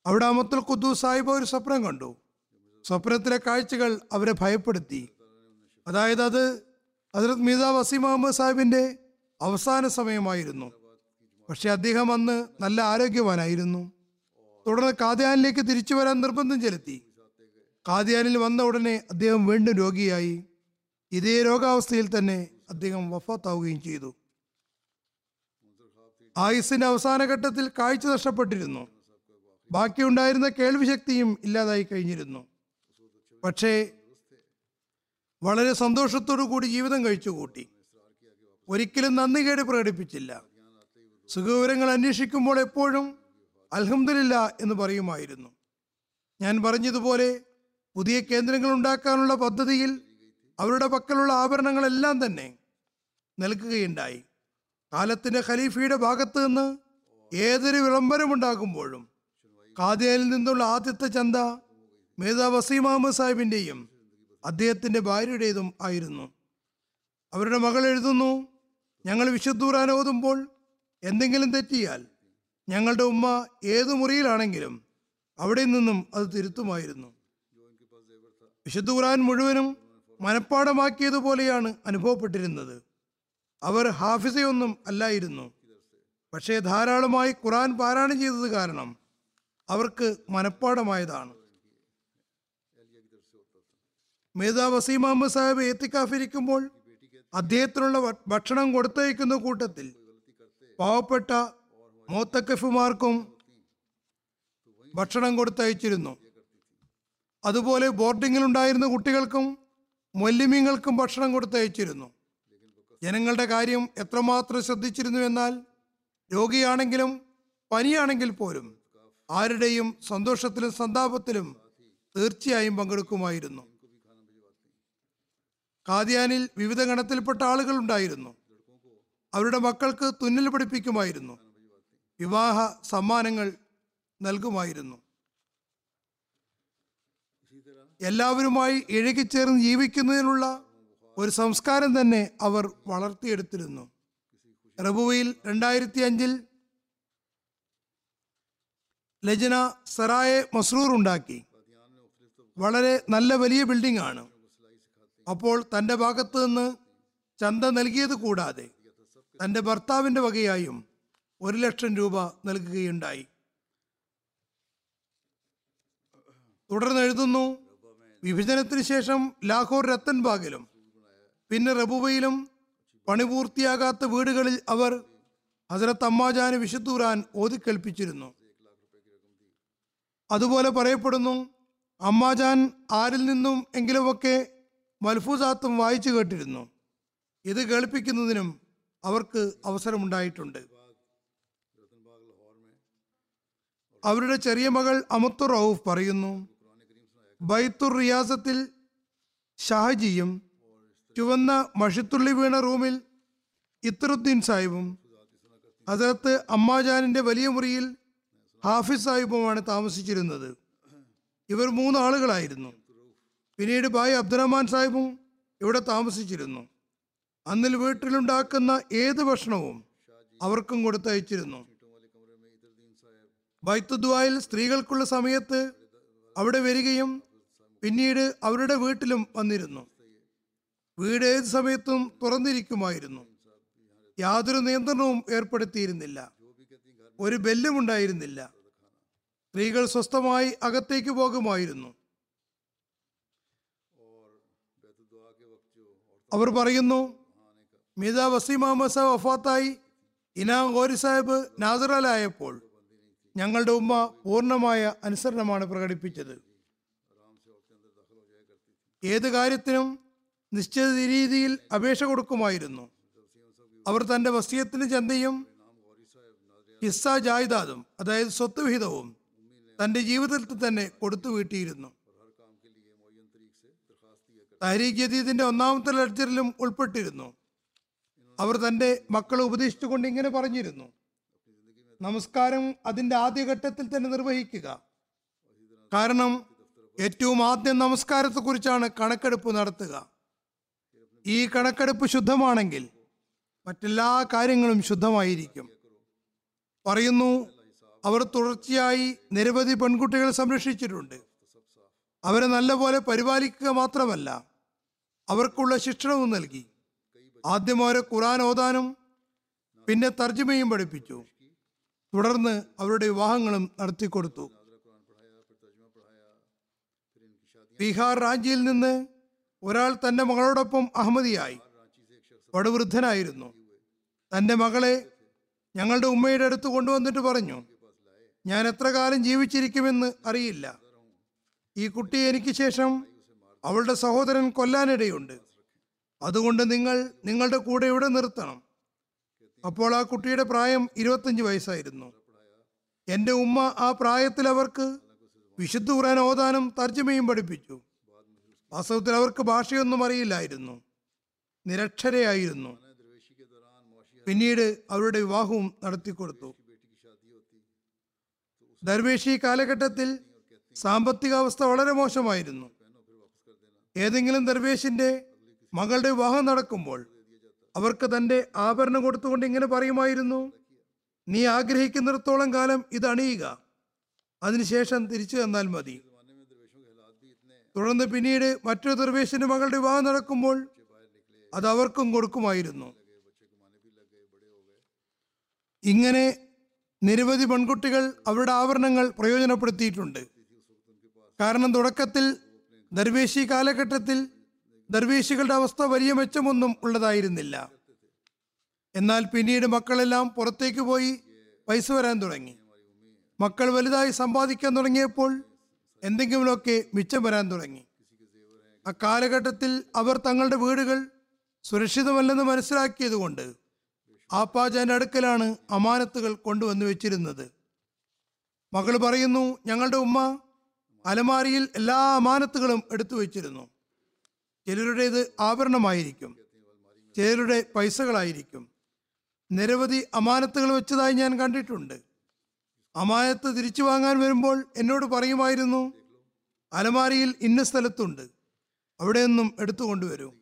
അവിടെ അമത്തുൽ ഖുദ്ദൂസ് സാഹിബ് ഒരു സ്വപ്നം കണ്ടു. സ്വപ്നത്തിലെ കാഴ്ചകൾ അവരെ ഭയപ്പെടുത്തി. അതായത് അത് ഹസരത് മീത വസീം അഹമ്മദ് സാഹിബിന്റെ അവസാന സമയമായിരുന്നു. പക്ഷെ അദ്ദേഹം അന്ന് നല്ല ആരോഗ്യവാനായിരുന്നു. തുടർന്ന് കാദ്യാനിലേക്ക് തിരിച്ചു വരാൻ നിർബന്ധം ചെലുത്തി. കാദ്യാനിൽ വന്ന ഉടനെ അദ്ദേഹം വീണ്ടും രോഗിയായി. ഇതേ രോഗാവസ്ഥയിൽ തന്നെ അദ്ദേഹം വഫാത്താവുകയും ചെയ്തു. ആയുസിന്റെ അവസാന ഘട്ടത്തിൽ കാഴ്ച നഷ്ടപ്പെട്ടിരുന്നു. ബാക്കിയുണ്ടായിരുന്ന കേൾവി ശക്തിയും ഇല്ലാതായി കഴിഞ്ഞിരുന്നു. പക്ഷേ വളരെ സന്തോഷത്തോടു കൂടി ജീവിതം കഴിച്ചുകൂട്ടി. ഒരിക്കലും നന്ദികേട് പ്രകടിപ്പിച്ചില്ല. സുഖവിവരങ്ങൾ അന്വേഷിക്കുമ്പോൾ എപ്പോഴും അൽഹംദുലില്ല എന്ന് പറയുമായിരുന്നു. ഞാൻ പറഞ്ഞതുപോലെ പുതിയ കേന്ദ്രങ്ങൾ ഉണ്ടാക്കാനുള്ള പദ്ധതിയിൽ അവരുടെ പക്കലുള്ള ആഭരണങ്ങളെല്ലാം തന്നെ നൽകുകയുണ്ടായി. കാലത്തിന്റെ ഖലീഫയുടെ ഭാഗത്ത് നിന്ന് ഏതൊരു വിളംബരമുണ്ടാകുമ്പോഴും കാദിയനിൽ നിന്നുള്ള ആദ്യത്തെ ചന്ത മേധാ വസീം അഹമ്മദ് സാഹിബിന്റെയും അദ്ദേഹത്തിന്റെ ഭാര്യയുടേതും ആയിരുന്നു. അവരുടെ മകൾ എഴുതുന്നു ഞങ്ങൾ വിശുദ്ധൂറാൻ ഓതുമ്പോൾ എന്തെങ്കിലും തെറ്റിയാൽ ഞങ്ങളുടെ ഉമ്മ ഏതു മുറിയിലാണെങ്കിലും അവിടെ നിന്നും അത് തിരുത്തുമായിരുന്നു. വിശുദ്ധ ഖുർആൻ മുഴുവനും മനഃപ്പാടമാക്കിയതുപോലെയാണ് അനുഭവപ്പെട്ടിരുന്നത്. അവർ ഹാഫിസയൊന്നും അല്ലായിരുന്നു. പക്ഷേ ധാരാളമായി ഖുറാൻ പാരായണം ചെയ്തത് കാരണം അവർക്ക് മനഃപ്പാടമായതാണ് മേധാ വസീം അഹമ്മദ് സാഹിബ് ഏത്തിക്കാഫിരിക്കുമ്പോൾ അദ്ദേഹത്തിനുള്ള ഭക്ഷണം കൊടുത്തയക്കുന്ന കൂട്ടത്തിൽ പാവപ്പെട്ട മോത്തക്കഫുമാർക്കും ഭക്ഷണം കൊടുത്തയച്ചിരുന്നു. അതുപോലെ ബോർഡിങ്ങിൽ ഉണ്ടായിരുന്ന കുട്ടികൾക്കും മൊല്ലിമീങ്ങൾക്കും ഭക്ഷണം കൊടുത്തയച്ചിരുന്നു. ജനങ്ങളുടെ കാര്യം എത്രമാത്രം ശ്രദ്ധിച്ചിരുന്നു എന്നാൽ രോഗിയാണെങ്കിലും പനിയാണെങ്കിൽ പോലും ആരുടെയും സന്തോഷത്തിലും സന്താപത്തിലും തീർച്ചയായും പങ്കെടുക്കുമായിരുന്നു. കാദ്യാനിൽ വിവിധ ഗണത്തിൽപ്പെട്ട ആളുകൾ ഉണ്ടായിരുന്നു. അവരുടെ മക്കൾക്ക് തുന്നൽ പഠിപ്പിക്കുമായിരുന്നു. വിവാഹ സമ്മാനങ്ങൾ നൽകുമായിരുന്നു. എല്ലാവരുമായി ഇഴകിച്ചേർന്ന് ജീവിക്കുന്നതിനുള്ള ഒരു സംസ്കാരം തന്നെ അവർ വളർത്തിയെടുത്തിരുന്നു. റബുവയിൽ രണ്ടായിരത്തി അഞ്ചിൽ ലജന സറായെ മസ്രൂർ ഉണ്ടാക്കി. വളരെ നല്ല വലിയ ബിൽഡിംഗ് ആണ് അപ്പോൾ തന്റെ ഭാഗത്ത് നിന്ന് ചന്ത നൽകിയത് കൂടാതെ തന്റെ ഭർത്താവിന്റെ വകയായും ഒരു ലക്ഷം രൂപ നൽകുകയുണ്ടായി. തുടർന്ന് എഴുതുന്നു വിഭജനത്തിന് ശേഷം ലാഹോർ രത്തൻബാഗിലും പിന്നെ റബുബയിലും പണി പൂർത്തിയാകാത്ത വീടുകളിൽ അവർ ഹസരത്ത് അമ്മാജാന് വിശുദ്ധൂറാൻ ഓതിക്കേൽപ്പിച്ചിരുന്നു. അതുപോലെ പറയപ്പെടുന്നു അമ്മാജാൻ ആരിൽ നിന്നും എങ്കിലുമൊക്കെ മൽഫൂസാത്തും വായിച്ചു കേട്ടിരുന്നു. ഇത് കേൾപ്പിക്കുന്നതിനും അവർക്ക് അവസരമുണ്ടായിട്ടുണ്ട്. അവരുടെ ചെറിയ മകൾ അമത്തുർ റൌഫ് പറയുന്നു ബൈത്തുർ റിയാസത്തിൽ ഷാഹജിയും ചുവന്ന മഷിത്തുള്ളി വീണ റൂമിൽ ഇത്തറുദ്ദീൻ സാഹിബും ഹസരത്ത് അമ്മാജാനിന്റെ വലിയ മുറിയിൽ ഹാഫിസ് സാഹിബുമാണ് താമസിച്ചിരുന്നത്. ഇവർ മൂന്നാളുകളായിരുന്നു പിന്നീട് ഭായ് അബ്ദുറഹ്മാൻ സാഹിബും ഇവിടെ താമസിച്ചിരുന്നു. അന്നിൽ വീട്ടിലുണ്ടാക്കുന്ന ഏത് ഭക്ഷണവും അവർക്കും കൊടുത്തയച്ചിരുന്നു. ബൈത്തുദ്വായിൽ സ്ത്രീകൾക്കുള്ള സമയത്ത് അവിടെ വരികയും പിന്നീട് അവരുടെ വീട്ടിലും വന്നിരുന്നു. വീട് ഏത് സമയത്തും തുറന്നിരിക്കുമായിരുന്നു. യാതൊരു നിയന്ത്രണവും ഏർപ്പെടുത്തിയിരുന്നില്ല. ഒരു ബെല്ലും ഉണ്ടായിരുന്നില്ല. സ്ത്രീകൾ സ്വസ്ഥമായി അകത്തേക്ക് പോകുമായിരുന്നു. അവർ പറയുന്നു മീത വസീം അഹമ്മദ് വഫാത്തായി ഇനാം ഗോരി സാഹിബ് നാസറലായപ്പോൾ ഞങ്ങളുടെ ഉമ്മ പൂർണമായ അനുസരണമാണ് പ്രകടിപ്പിച്ചത്. ഏത് കാര്യത്തിനും നിശ്ചിത രീതിയിൽ അപേക്ഷ കൊടുക്കുമായിരുന്നു. അവർ തന്റെ വസ്തിയത്തിന് ചന്തയും ഹിസ്സ ജായിദാദും അതായത് സ്വത്ത് വിഹിതവും തന്റെ ജീവിതത്തിൽ തന്നെ കൊടുത്തു വീട്ടിയിരുന്നു. താരീഖ് ജദീദിന്റെ ഒന്നാമത്തെ ലെഡ്ജറിലും ഉൾപ്പെട്ടിരുന്നു. അവർ തന്റെ മക്കളെ ഉപദേശിച്ചുകൊണ്ട് ഇങ്ങനെ പറഞ്ഞിരുന്നു. നമസ്കാരം അതിന്റെ ആദ്യഘട്ടത്തിൽ തന്നെ നിർവഹിക്കുക. കാരണം ഏറ്റവും ആദ്യം നമസ്കാരത്തെക്കുറിച്ചാണ് കണക്കെടുപ്പ് നടത്തുക. ഈ കണക്കെടുപ്പ് ശുദ്ധമാണെങ്കിൽ മറ്റെല്ലാ കാര്യങ്ങളും ശുദ്ധമായിരിക്കും. പറയുന്നു അവർ തുടർച്ചയായി നിരവധി പെൺകുട്ടികളെ സംരക്ഷിച്ചിട്ടുണ്ട്. അവരെ നല്ലപോലെ പരിപാലിക്കുക മാത്രമല്ല അവർക്കുള്ള ശിക്ഷണവും നൽകി. ആദ്യം അവരെ ഖുറാൻ ഓതാനും പിന്നെ തർജമയും പഠിപ്പിച്ചു. തുടർന്ന് അവരുടെ വിവാഹങ്ങളും നടത്തിക്കൊടുത്തു ബീഹാർ രാജ്യയിൽ നിന്ന് ഒരാൾ തന്റെ മകളോടൊപ്പം അഹമ്മദിയായി. പടുവൃദ്ധനായിരുന്നു തന്റെ മകളെ ഞങ്ങളുടെ ഉമ്മയുടെ അടുത്ത് കൊണ്ടുവന്നിട്ട് പറഞ്ഞു ഞാൻ എത്ര കാലം ജീവിച്ചിരിക്കുമെന്ന് അറിയില്ല. ഈ കുട്ടി എനിക്ക് ശേഷം അവളുടെ സഹോദരൻ കൊല്ലാനിടയുണ്ട്. അതുകൊണ്ട് നിങ്ങൾ നിങ്ങളുടെ കൂടെ ഇവിടെ നിർത്തണം. അപ്പോൾ ആ കുട്ടിയുടെ പ്രായം ഇരുപത്തഞ്ച് വയസ്സായിരുന്നു. എന്റെ ഉമ്മ ആ പ്രായത്തിൽ അവർക്ക് വിശുദ്ധ ഖുറാൻ ഓതാനും തർജമയും പഠിപ്പിച്ചു. വാസ്തവത്തിൽ അവർക്ക് ഭാഷയൊന്നും അറിയില്ലായിരുന്നു. നിരക്ഷരയായിരുന്നു. പിന്നീട് അവരുടെ വിവാഹവും നടത്തിക്കൊടുത്തു. ദർവേഷി കാലഘട്ടത്തിൽ സാമ്പത്തിക അവസ്ഥ വളരെ മോശമായിരുന്നു. ഏതെങ്കിലും ദർവേഷിന്റെ മകളുടെ വിവാഹം നടക്കുമ്പോൾ അവർക്ക് തന്റെ ആഭരണം കൊടുത്തുകൊണ്ട് ഇങ്ങനെ പറയുമായിരുന്നു നീ ആഗ്രഹിക്കുന്നിടത്തോളം കാലം ഇത് അണിയുക. അതിനുശേഷം തിരിച്ചു തന്നാൽ മതി. തുടർന്ന് പിന്നീട് മറ്റൊരു ദർവേശിന്റെ മകളുടെ വിവാഹം നടക്കുമ്പോൾ അത് അവർക്കും കൊടുക്കുമായിരുന്നു. ഇങ്ങനെ നിരവധി പെൺകുട്ടികൾ അവരുടെ ആവരണങ്ങൾ പ്രയോജനപ്പെടുത്തിയിട്ടുണ്ട്. കാരണം തുടക്കത്തിൽ ദർവേശി കാലഘട്ടത്തിൽ ദർവേശികളുടെ അവസ്ഥ വലിയ മെച്ചമൊന്നും ഉള്ളതായിരുന്നില്ല. എന്നാൽ പിന്നീട് മക്കളെല്ലാം പുറത്തേക്ക് പോയി പൈസ വരാൻ തുടങ്ങി. മക്കൾ വലുതായി സമ്പാദിക്കാൻ തുടങ്ങിയപ്പോൾ എന്തെങ്കിലുമൊക്കെ മിച്ചം വരാൻ തുടങ്ങി. അക്കാലഘട്ടത്തിൽ അവർ തങ്ങളുടെ വീടുകൾ സുരക്ഷിതമല്ലെന്ന് മനസ്സിലാക്കിയതുകൊണ്ട് ആപ്പാജാന്റെ അടുക്കലാണ് അമാനത്തുകൾ കൊണ്ടുവന്നു വെച്ചിരുന്നത്. മകൾ പറയുന്നു ഞങ്ങളുടെ ഉമ്മ അലമാരിയിൽ എല്ലാ അമാനത്തുകളും എടുത്തു വെച്ചിരുന്നു. ചിലരുടേത് ആഭരണമായിരിക്കും ചിലരുടെ പൈസകളായിരിക്കും. നിരവധി അമാനത്തുകൾ വെച്ചതായി ഞാൻ കണ്ടിട്ടുണ്ട്. അമാനത്ത് തിരിച്ചു വാങ്ങാൻ വരുമ്പോൾ എന്നോട് പറയുമായിരുന്നു അലമാരിയിൽ ഇന്ന സ്ഥലത്തുണ്ട് അവിടെ നിന്നും എടുത്തു കൊണ്ടുവരും.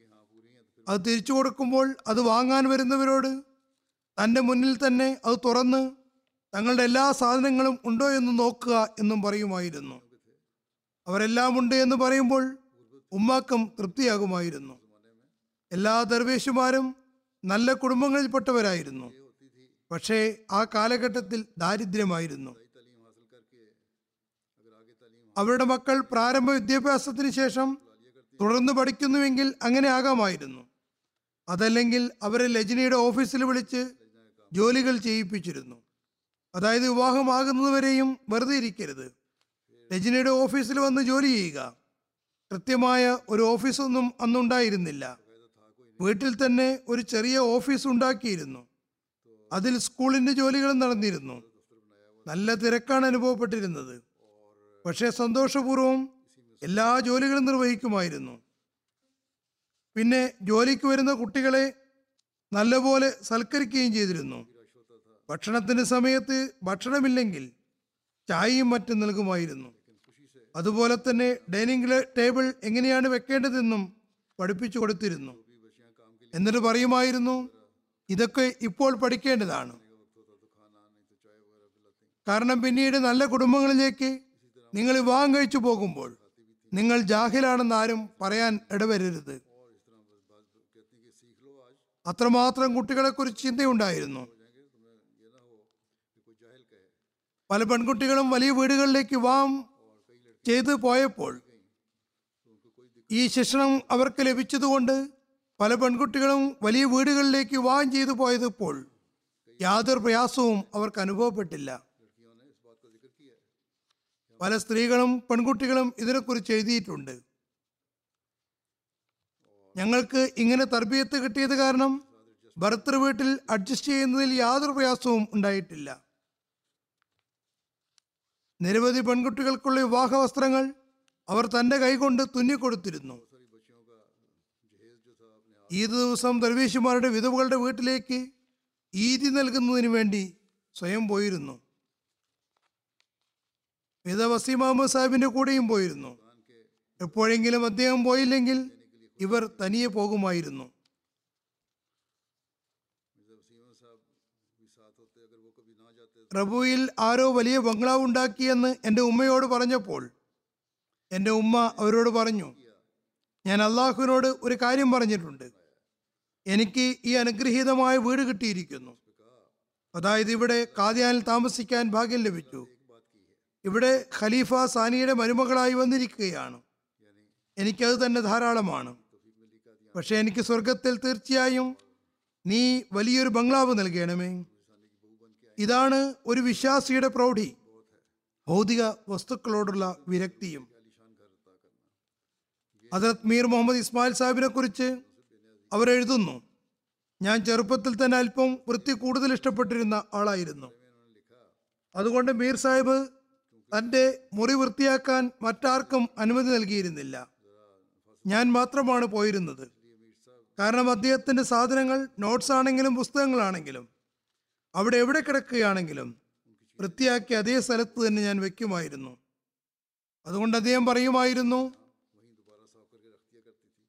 അത് തിരിച്ചു കൊടുക്കുമ്പോൾ അത് വാങ്ങാൻ വരുന്നവരോട് തന്റെ മുന്നിൽ തന്നെ അത് തുറന്ന് തങ്ങളുടെ എല്ലാ സാധനങ്ങളും ഉണ്ടോ എന്ന് നോക്കുക എന്നും പറയുമായിരുന്നു. അവരെല്ലാം ഉണ്ട് എന്ന് പറയുമ്പോൾ ഉമ്മാക്കും തൃപ്തിയാകുമായിരുന്നു. എല്ലാ ദർവേശുമാരും നല്ല കുടുംബങ്ങളിൽപ്പെട്ടവരായിരുന്നു. പക്ഷേ ആ കാലഘട്ടത്തിൽ ദാരിദ്ര്യമായിരുന്നു. അവരുടെ മക്കൾ പ്രാരംഭ വിദ്യാഭ്യാസത്തിന് ശേഷം തുടർന്ന് പഠിക്കുന്നുവെങ്കിൽ അങ്ങനെ ആകാമായിരുന്നു. അതല്ലെങ്കിൽ അവരെ ലജ്നയുടെ ഓഫീസിൽ വിളിച്ച് ജോലികൾ ചെയ്യിപ്പിച്ചിരുന്നു. അതായത് വിവാഹമാകുന്നതുവരെയും വെറുതെ ഇരിക്കരുത്. രജനിയുടെ ഓഫീസിൽ വന്ന് ജോലി ചെയ്യുക. കൃത്യമായ ഒരു ഓഫീസൊന്നും അന്നുണ്ടായിരുന്നില്ല. വീട്ടിൽ തന്നെ ഒരു ചെറിയ ഓഫീസ് ഉണ്ടാക്കിയിരുന്നു. അതിൽ സ്കൂളിന്റെ ജോലികൾ നടന്നിരുന്നു. നല്ല തിരക്കാണ് അനുഭവപ്പെട്ടിരുന്നത്. പക്ഷേ സന്തോഷപൂർവം എല്ലാ ജോലികളും നിർവഹിക്കുമായിരുന്നു. പിന്നെ ജോലിക്ക് വരുന്ന കുട്ടികളെ നല്ലപോലെ സൽക്കരിക്കുകയും ചെയ്തിരുന്നു. ഭക്ഷണത്തിന്റെ സമയത്ത് ഭക്ഷണമില്ലെങ്കിൽ ചായയും മറ്റും നൽകുമായിരുന്നു. അതുപോലെ തന്നെ ഡൈനിങ് ടേബിൾ എങ്ങനെയാണ് വെക്കേണ്ടതെന്നും പഠിപ്പിച്ചു കൊടുത്തിരുന്നു. എന്നിട്ട് പറയുമായിരുന്നു ഇതൊക്കെ ഇപ്പോൾ പഠിക്കേണ്ടതാണ്. കാരണം പിന്നീട് നല്ല കുടുംബങ്ങളിലേക്ക് നിങ്ങൾ വിവാഹം കഴിച്ചു പോകുമ്പോൾ നിങ്ങൾ ജാഹിലാണെന്ന് ആരും പറയാൻ ഇടവരരുത്. അത്രമാത്രം കുട്ടികളെക്കുറിച്ച് ചിന്തയുണ്ടായിരുന്നു. പല പെൺകുട്ടികളും വലിയ വീടുകളിലേക്ക് വിവാഹം ചെയ്തു പോയപ്പോൾ ഈ ശിക്ഷണം അവർക്ക് ലഭിച്ചതുകൊണ്ട് പല പെൺകുട്ടികളും വലിയ വീടുകളിലേക്ക് വിവാഹം ചെയ്തു പോയതിപ്പോൾ യാതൊരു പ്രയാസവും അവർക്ക് അനുഭവപ്പെട്ടില്ല. പല സ്ത്രീകളും പെൺകുട്ടികളും ഇതിനെക്കുറിച്ച് എഴുതിയിട്ടുണ്ട്. ഞങ്ങൾക്ക് ഇങ്ങനെ തർബീയത്ത് കിട്ടിയത് കാരണം ഭർത്തൃ വീട്ടിൽ അഡ്ജസ്റ്റ് ചെയ്യുന്നതിൽ യാതൊരു പ്രയാസവും ഉണ്ടായിട്ടില്ല. നിരവധി പെൺകുട്ടികൾക്കുള്ള വിവാഹ വസ്ത്രങ്ങൾ അവർ തന്റെ കൈകൊണ്ട് തുന്നിക്കൊടുത്തിരുന്നു. ഈദ് ദിവസം ദർവീശുമാരുടെ വിധവുകളുടെ വീട്ടിലേക്ക് ഈതി നൽകുന്നതിന് വേണ്ടി സ്വയം പോയിരുന്നു. വിധ വസീം കൂടെയും പോയിരുന്നു. എപ്പോഴെങ്കിലും അദ്ദേഹം പോയില്ലെങ്കിൽ ഇവർ തനിയെ പോകുമായിരുന്നു. റബുയിൽ ആരോ വലിയ ബംഗ്ലാവ് ഉണ്ടാക്കിയെന്ന് എന്റെ ഉമ്മയോട് പറഞ്ഞപ്പോൾ എന്റെ ഉമ്മ അവരോട് പറഞ്ഞു ഞാൻ അള്ളാഹുവിനോട് ഒരു കാര്യം പറഞ്ഞിട്ടുണ്ട്. എനിക്ക് ഈ അനുഗ്രഹീതമായ വീട് കിട്ടിയിരിക്കുന്നു. അതായത് ഇവിടെ കാദ്യാനിൽ താമസിക്കാൻ ഭാഗ്യം ലഭിച്ചു. ഇവിടെ ഖലീഫ സാനിയുടെ മരുമകളായി വന്നിരിക്കുകയാണ്. എനിക്കത് തന്നെ ധാരാളമാണ്. പക്ഷെ എനിക്ക് സ്വർഗത്തിൽ തീർച്ചയായും നീ വലിയൊരു ബംഗ്ലാവ് നൽകണമേ. ഇതാണ് ഒരു വിശ്വാസിയുടെ പ്രൗഢി. ഭൗതിക വസ്തുക്കളോടുള്ള വിരക്തിയും. ഹജറത് മീർ മുഹമ്മദ് ഇസ്മായിൽ സാഹിബിനെ കുറിച്ച് അവർ എഴുതുന്നു. ഞാൻ ചെറുപ്പത്തിൽ തന്നെ അല്പം വൃത്തി കൂടുതൽ ഇഷ്ടപ്പെട്ടിരുന്ന ആളായിരുന്നു. അതുകൊണ്ട് മീർ സാഹിബ് തന്റെ മുറി വൃത്തിയാക്കാൻ മറ്റാർക്കും അനുമതി നൽകിയിരുന്നില്ല. ഞാൻ മാത്രമാണ് പോയിരുന്നത്. കാരണം അദ്ദേഹത്തിന്റെ സാധനങ്ങൾ നോട്ട്സ് ആണെങ്കിലും പുസ്തകങ്ങളാണെങ്കിലും അവിടെ എവിടെ കിടക്കുകയാണെങ്കിലും വൃത്തിയാക്കി അതേ സ്ഥലത്ത് തന്നെ ഞാൻ വെക്കുമായിരുന്നു. അതുകൊണ്ട് അദ്ദേഹം പറയുമായിരുന്നു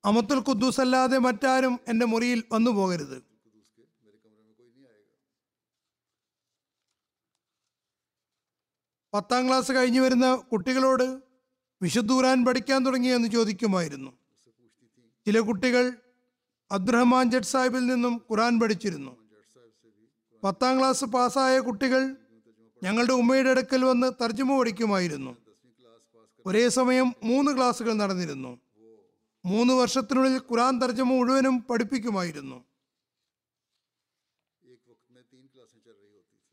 അമത്തുൽ ഖുദ്ദൂസ് അല്ലാതെ മറ്റാരും എന്റെ മുറിയിൽ വന്നു പോകരുത്. പത്താം ക്ലാസ് കഴിഞ്ഞു വരുന്ന കുട്ടികളോട് വിശുദ്ധൂരാൻ പഠിക്കാൻ തുടങ്ങിയെന്ന് ചോദിക്കുമായിരുന്നു. ചില കുട്ടികൾ അബ്ദുറഹ്മാൻ ജഡ് സാഹിബിൽ നിന്നും ഖുറാൻ പഠിച്ചിരുന്നു. പത്താം ക്ലാസ് പാസ്സായ കുട്ടികൾ ഞങ്ങളുടെ ഉമ്മയുടെ അടുക്കൽ വന്ന് തർജമ പഠിക്കുമായിരുന്നു. ഒരേ സമയം മൂന്ന് ക്ലാസ്സുകൾ നടന്നിരുന്നു. മൂന്ന് വർഷത്തിനുള്ളിൽ ഖുറാൻ തർജമ മുഴുവനും പഠിപ്പിക്കുമായിരുന്നു.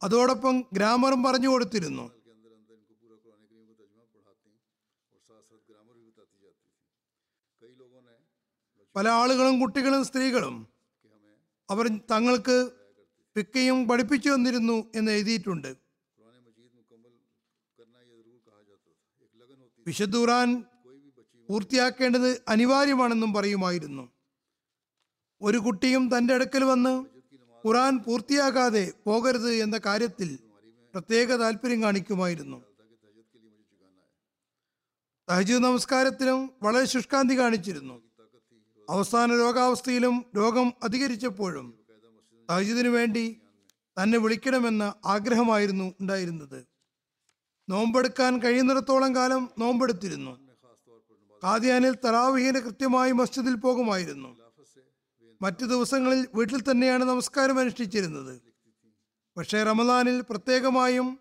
അതോടൊപ്പം ഗ്രാമറും പറഞ്ഞു കൊടുത്തിരുന്നു. പല ആളുകളും കുട്ടികളും സ്ത്രീകളും അവർ തങ്ങൾക്ക് പിക്കയും പഠിപ്പിച്ചു വന്നിരുന്നു എന്ന് എഴുതിയിട്ടുണ്ട്. വിശുദ്ധ പൂർത്തിയാക്കേണ്ടത് അനിവാര്യമാണെന്നും പറയുമായിരുന്നു. ഒരു കുട്ടിയും തന്റെ അടുക്കൽ വന്ന് ഖുറാൻ പൂർത്തിയാകാതെ പോകരുത് എന്ന കാര്യത്തിൽ പ്രത്യേക താല്പര്യം കാണിക്കുമായിരുന്നു. തഹജു നമസ്കാരത്തിലും വളരെ ശുഷ്കാന്തി കാണിച്ചിരുന്നു. അവസാന രോഗാവസ്ഥയിലും രോഗം അധികരിച്ചപ്പോഴും തഹജീദിനു വേണ്ടി തന്നെ വിളിക്കണമെന്ന ആഗ്രഹമായിരുന്നു ഉണ്ടായിരുന്നത്. നോമ്പെടുക്കാൻ കഴിയുന്നിടത്തോളം കാലം നോമ്പെടുത്തിരുന്നു. കാദ്യാനിൽ തറാവിഹീന കൃത്യമായി മസ്ജിദിൽ പോകുമായിരുന്നു. മറ്റു ദിവസങ്ങളിൽ വീട്ടിൽ തന്നെയാണ് നമസ്കാരം അനുഷ്ഠിച്ചിരുന്നത്. പക്ഷേ റമദാനിൽ പ്രത്യേകമായും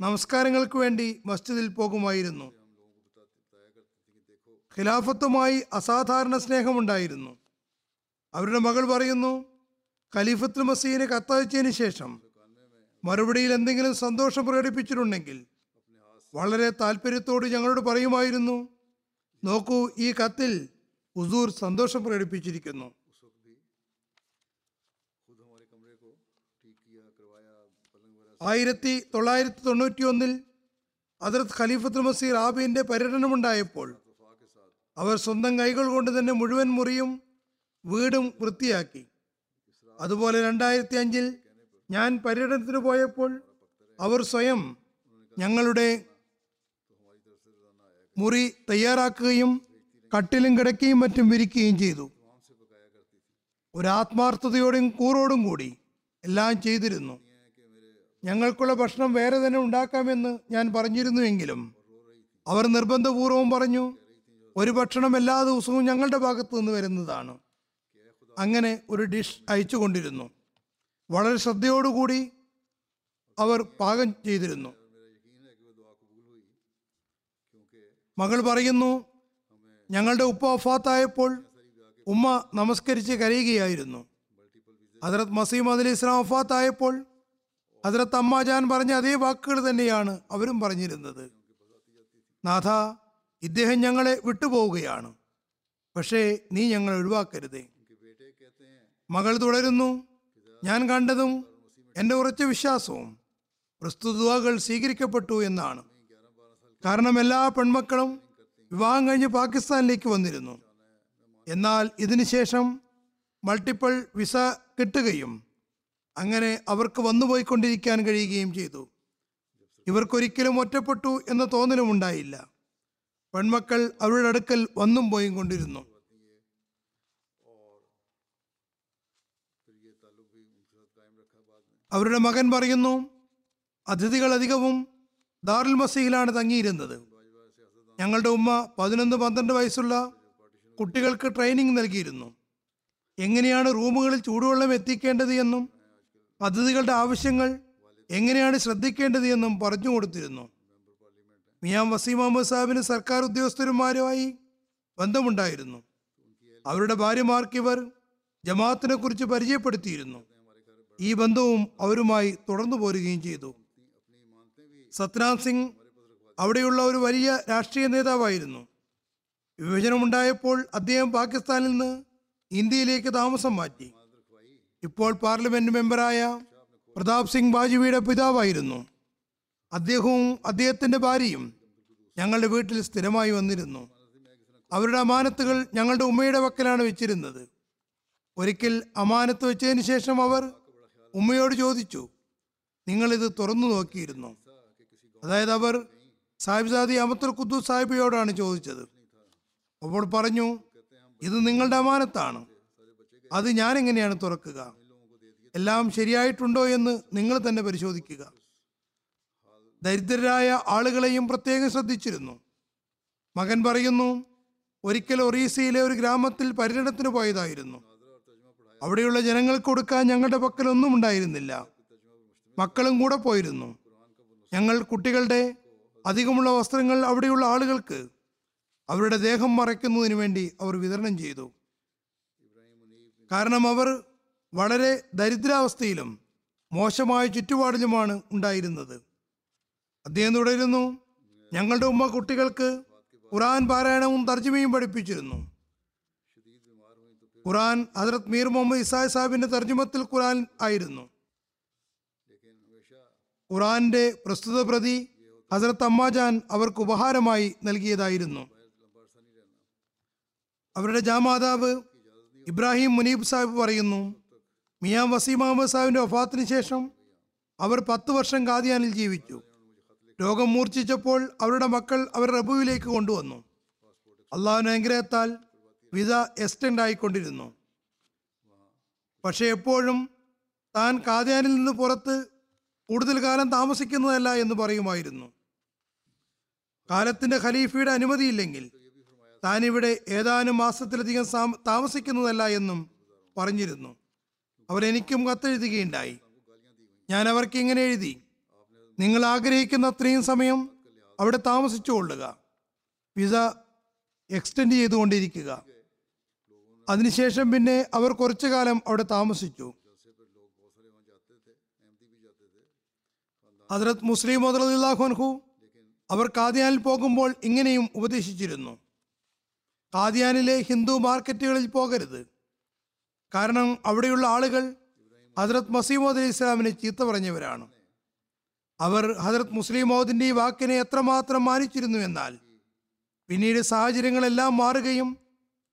നമസ്കാരങ്ങൾക്ക് വേണ്ടി മസ്ജിദിൽ പോകുമായിരുന്നു. ഖിലാഫത്തുമായി അസാധാരണ സ്നേഹമുണ്ടായിരുന്നു. അവരുടെ മകൾ പറയുന്നു ഖലീഫത്തുൽ മസീനെ കത്തയച്ചതിന് ശേഷം മറുപടിയിൽ എന്തെങ്കിലും സന്തോഷം പ്രകടിപ്പിച്ചിട്ടുണ്ടെങ്കിൽ വളരെ താല്പര്യത്തോട് ഞങ്ങളോട് പറയുമായിരുന്നു നോക്കൂ ഈ കത്തിൽ ഉസൂർ സന്തോഷം പ്രകടിപ്പിച്ചിരിക്കുന്നു. ആയിരത്തി തൊള്ളായിരത്തി തൊണ്ണൂറ്റി ഒന്നിൽ അതിർത്ത് ഖലീഫത്തുൽ മസീർ ആബിന്റെ പര്യടനമുണ്ടായപ്പോൾ അവർ സ്വന്തം കൈകൾ കൊണ്ട് തന്നെ മുഴുവൻ മുറിയും വീടും വൃത്തിയാക്കി. അതുപോലെ രണ്ടായിരത്തി അഞ്ചിൽ ഞാൻ പര്യടനത്തിന് പോയപ്പോൾ അവർ സ്വയം ഞങ്ങളുടെ മുറി തയ്യാറാക്കുകയും കട്ടിലും കിടക്കുകയും മറ്റും വിരിക്കുകയും ചെയ്തു. ഒരു ആത്മാർത്ഥതയോടും കൂറോടും കൂടി എല്ലാം ചെയ്തിരുന്നു. ഞങ്ങൾക്കുള്ള ഭക്ഷണം വേറെ തന്നെ ഉണ്ടാക്കാമെന്ന് ഞാൻ പറഞ്ഞിരുന്നുവെങ്കിലും അവർ നിർബന്ധപൂർവം പറഞ്ഞു ഒരു ഭക്ഷണം എല്ലാ ദിവസവും ഞങ്ങളുടെ ഭാഗത്തു നിന്ന് വരുന്നതാണ്. അങ്ങനെ ഒരു ഡിഷ് അയച്ചു കൊണ്ടിരുന്നു. വളരെ ശ്രദ്ധയോടുകൂടി അവർ പാകം ചെയ്തിരുന്നു. മകൾ പറയുന്നു ഞങ്ങളുടെ ഉപ്പ വഫാത്തായപ്പോൾ ഉമ്മ നമസ്കരിച്ച് കരയുകയായിരുന്നു. ഹജറത് മസീം അലി ഇസ്ലാം വഫാത്തായപ്പോൾ ഹജറത്ത് അമ്മാജാൻ പറഞ്ഞ അതേ വാക്കുകൾ തന്നെയാണ് അവരും പറഞ്ഞിരുന്നത്. നാഥ ഇദ്ദേഹം ഞങ്ങളെ വിട്ടുപോവുകയാണ്. പക്ഷേ നീ ഞങ്ങളെ ഒഴിവാക്കരുതേ. മകൾ തുടരുന്നു. ഞാൻ കണ്ടതും എന്റെ ഉറച്ച വിശ്വാസവും പ്രസ്തുതകൾ സ്വീകരിക്കപ്പെട്ടു എന്നാണ്. കാരണം എല്ലാ പെൺമക്കളും വിവാഹം കഴിഞ്ഞ് പാകിസ്ഥാനിലേക്ക് വന്നിരുന്നു. എന്നാൽ ഇതിനുശേഷം മൾട്ടിപ്പിൾ വിസ കിട്ടുകയും അങ്ങനെ അവർക്ക് വന്നുപോയിക്കൊണ്ടിരിക്കാൻ കഴിയുകയും ചെയ്തു. ഇവർക്കൊരിക്കലും ഒറ്റപ്പെട്ടു എന്ന തോന്നലും ഉണ്ടായില്ല പെൺമക്കൾ അവരുടെ അടുക്കൽ വന്നും പോയും കൊണ്ടിരുന്നു. അവരുടെ മകൻ പറയുന്നു അതിഥികൾ അധികവും ദാറുൽ മസീഹിലാണ് തങ്ങിയിരുന്നത്. ഞങ്ങളുടെ ഉമ്മ പതിനൊന്ന് പന്ത്രണ്ട് വയസ്സുള്ള കുട്ടികൾക്ക് ട്രെയിനിങ് നൽകിയിരുന്നു. എങ്ങനെയാണ് റൂമുകളിൽ ചൂടുവെള്ളം എത്തിക്കേണ്ടത് എന്നും അതിഥികളുടെ ആവശ്യങ്ങൾ എങ്ങനെയാണ് ശ്രദ്ധിക്കേണ്ടത് എന്നും പറഞ്ഞു കൊടുത്തിരുന്നു. മിയാം വസീം അഹമ്മദ് സാഹിബിന് സർക്കാർ ഉദ്യോഗസ്ഥരുമാരുമായി ബന്ധമുണ്ടായിരുന്നു. അവരുടെ ഭാര്യമാർക്ക് ഇവർ ജമാഅത്തിനെ കുറിച്ച് പരിചയപ്പെടുത്തിയിരുന്നു. ഈ ബന്ധവും അവരുമായി തുടർന്നു പോരുകയും ചെയ്തു. സത്നാം സിംഗ് അവിടെയുള്ള ഒരു വലിയ രാഷ്ട്രീയ നേതാവായിരുന്നു. വിഭജനമുണ്ടായപ്പോൾ അദ്ദേഹം പാകിസ്ഥാനിൽ നിന്ന് ഇന്ത്യയിലേക്ക് താമസം മാറ്റി. ഇപ്പോൾ പാർലമെന്റ് മെമ്പറായ പ്രതാപ് സിംഗ് ബാജുവിയുടെ പിതാവായിരുന്നു. അദ്ദേഹവും അദ്ദേഹത്തിന്റെ ഭാര്യയും ഞങ്ങളുടെ വീട്ടിൽ സ്ഥിരമായി വന്നിരുന്നു. അവരുടെ അമാനത്തുകൾ ഞങ്ങളുടെ ഉമ്മയുടെ വക്കലാണ് വെച്ചിരുന്നത്. ഒരിക്കൽ അമാനത്ത് വെച്ചതിന് ശേഷം അവർ ഉമ്മയോട് ചോദിച്ചു നിങ്ങളിത് തുറന്നു നോക്കിയിരുന്നു? അതായത് അവർ സാഹിബ്സാദി അമത്തുൽ ഖുദ്ദൂസ് സാഹിബിയോടാണ് ചോദിച്ചത്. അപ്പോൾ പറഞ്ഞു ഇത് നിങ്ങളുടെ അമാനത്താണ്. അത് ഞാൻ എങ്ങനെയാണ് തുറക്കുക? എല്ലാം ശരിയായിട്ടുണ്ടോ എന്ന് നിങ്ങൾ തന്നെ പരിശോധിക്കുക. ദരിദ്രരായ ആളുകളെയും പ്രത്യേകം ശ്രദ്ധിച്ചിരുന്നു. മകൻ പറയുന്നു ഒരിക്കൽ ഒറീസയിലെ ഒരു ഗ്രാമത്തിൽ പര്യടനത്തിന് പോയതായിരുന്നു. അവിടെയുള്ള ജനങ്ങൾക്ക് കൊടുക്കാൻ ഞങ്ങളുടെ പക്കലൊന്നും ഉണ്ടായിരുന്നില്ല. മക്കളും കൂടെ പോയിരുന്നു. ഞങ്ങൾ കുട്ടികളുടെ അധികമുള്ള വസ്ത്രങ്ങൾ അവിടെയുള്ള ആളുകൾക്ക് അവരുടെ ദേഹം മറയ്ക്കുന്നതിന് വേണ്ടി അവർ വിതരണം ചെയ്തു. കാരണം അവർ വളരെ ദരിദ്രാവസ്ഥയിലും മോശമായ ചുറ്റുപാടിലുമാണ് ഉണ്ടായിരുന്നത്. അദ്ദേഹം തുടരുന്നു ഞങ്ങളുടെ ഉമ്മ കുട്ടികൾക്ക് ഖുറാൻ പാരായണവും തർജമയും പഠിപ്പിച്ചിരുന്നു. ഖുറാൻ ഹജറത് മീർ മുഹമ്മദ് ഇസായ സാഹിബിന്റെ തർജമത്തിൽ ഖുറാൻ ആയിരുന്നു. ഖുറാന്റെ പ്രസ്തുത പ്രതി ഹസരത്ത് അമ്മാജാൻ അവർക്ക് ഉപഹാരമായി നൽകിയതായിരുന്നു. അവരുടെ ജാമാതാവ് ഇബ്രാഹിം മുനീബ് സാഹിബ് പറയുന്നു മിയാം വസീം അഹമ്മദ് സാഹിബിന്റെ വഫാത്തിന് ശേഷം അവർ പത്ത് വർഷം ഖാദിയാനിൽ ജീവിച്ചു. രോഗം മൂർച്ഛിച്ചപ്പോൾ അവരുടെ മക്കൾ അവർ റബുവിലേക്ക് കൊണ്ടുവന്നു. അള്ളാഹുവിന്റെ അനുഗ്രഹത്താൽ വിത എക്സ്റ്റെൻഡ് ആയിക്കൊണ്ടിരുന്നു. പക്ഷേ എപ്പോഴും താൻ കാദ്യാനിൽ നിന്ന് പുറത്ത് കൂടുതൽ കാലം താമസിക്കുന്നതല്ല എന്ന് പറയുമായിരുന്നു. കാലത്തിന്റെ ഖലീഫയുടെ അനുമതിയില്ലെങ്കിൽ താൻ ഇവിടെ ഏതാനും മാസത്തിലധികം താമസിക്കുന്നതല്ല എന്നും പറഞ്ഞിരുന്നു. അവരെനിക്കും കത്തെഴുതുകയുണ്ടായി. ഞാൻ അവർക്ക് ഇങ്ങനെ എഴുതി നിങ്ങൾ ആഗ്രഹിക്കുന്ന അത്രയും സമയം അവിടെ താമസിച്ചു കൊള്ളുക. വിസ എക്സ്റ്റെൻഡ് ചെയ്തുകൊണ്ടിരിക്കുക. അതിനുശേഷം പിന്നെ അവർ കുറച്ചു കാലം അവിടെ താമസിച്ചു. ഹദ്രത് മുസ്ലിം മുതലാഖുൻഹു അവർ കാദിയാനിൽ പോകുമ്പോൾ ഇങ്ങനെയും ഉപദേശിച്ചിരുന്നു. കാദിയാനിലെ ഹിന്ദു മാർക്കറ്റുകളിൽ പോകരുത്. കാരണം അവിടെയുള്ള ആളുകൾ ഹസരത് മസീമോദ് അലി ഇസ്ലാമിനെ ചീത്ത പറഞ്ഞവരാണ്. അവർ ഹസരത് മുസ്ലിം മോദിന്റെ ഈ വാക്കിനെ എത്രമാത്രം മാനിച്ചിരുന്നു എന്നാൽ പിന്നീട് സാഹചര്യങ്ങളെല്ലാം മാറുകയും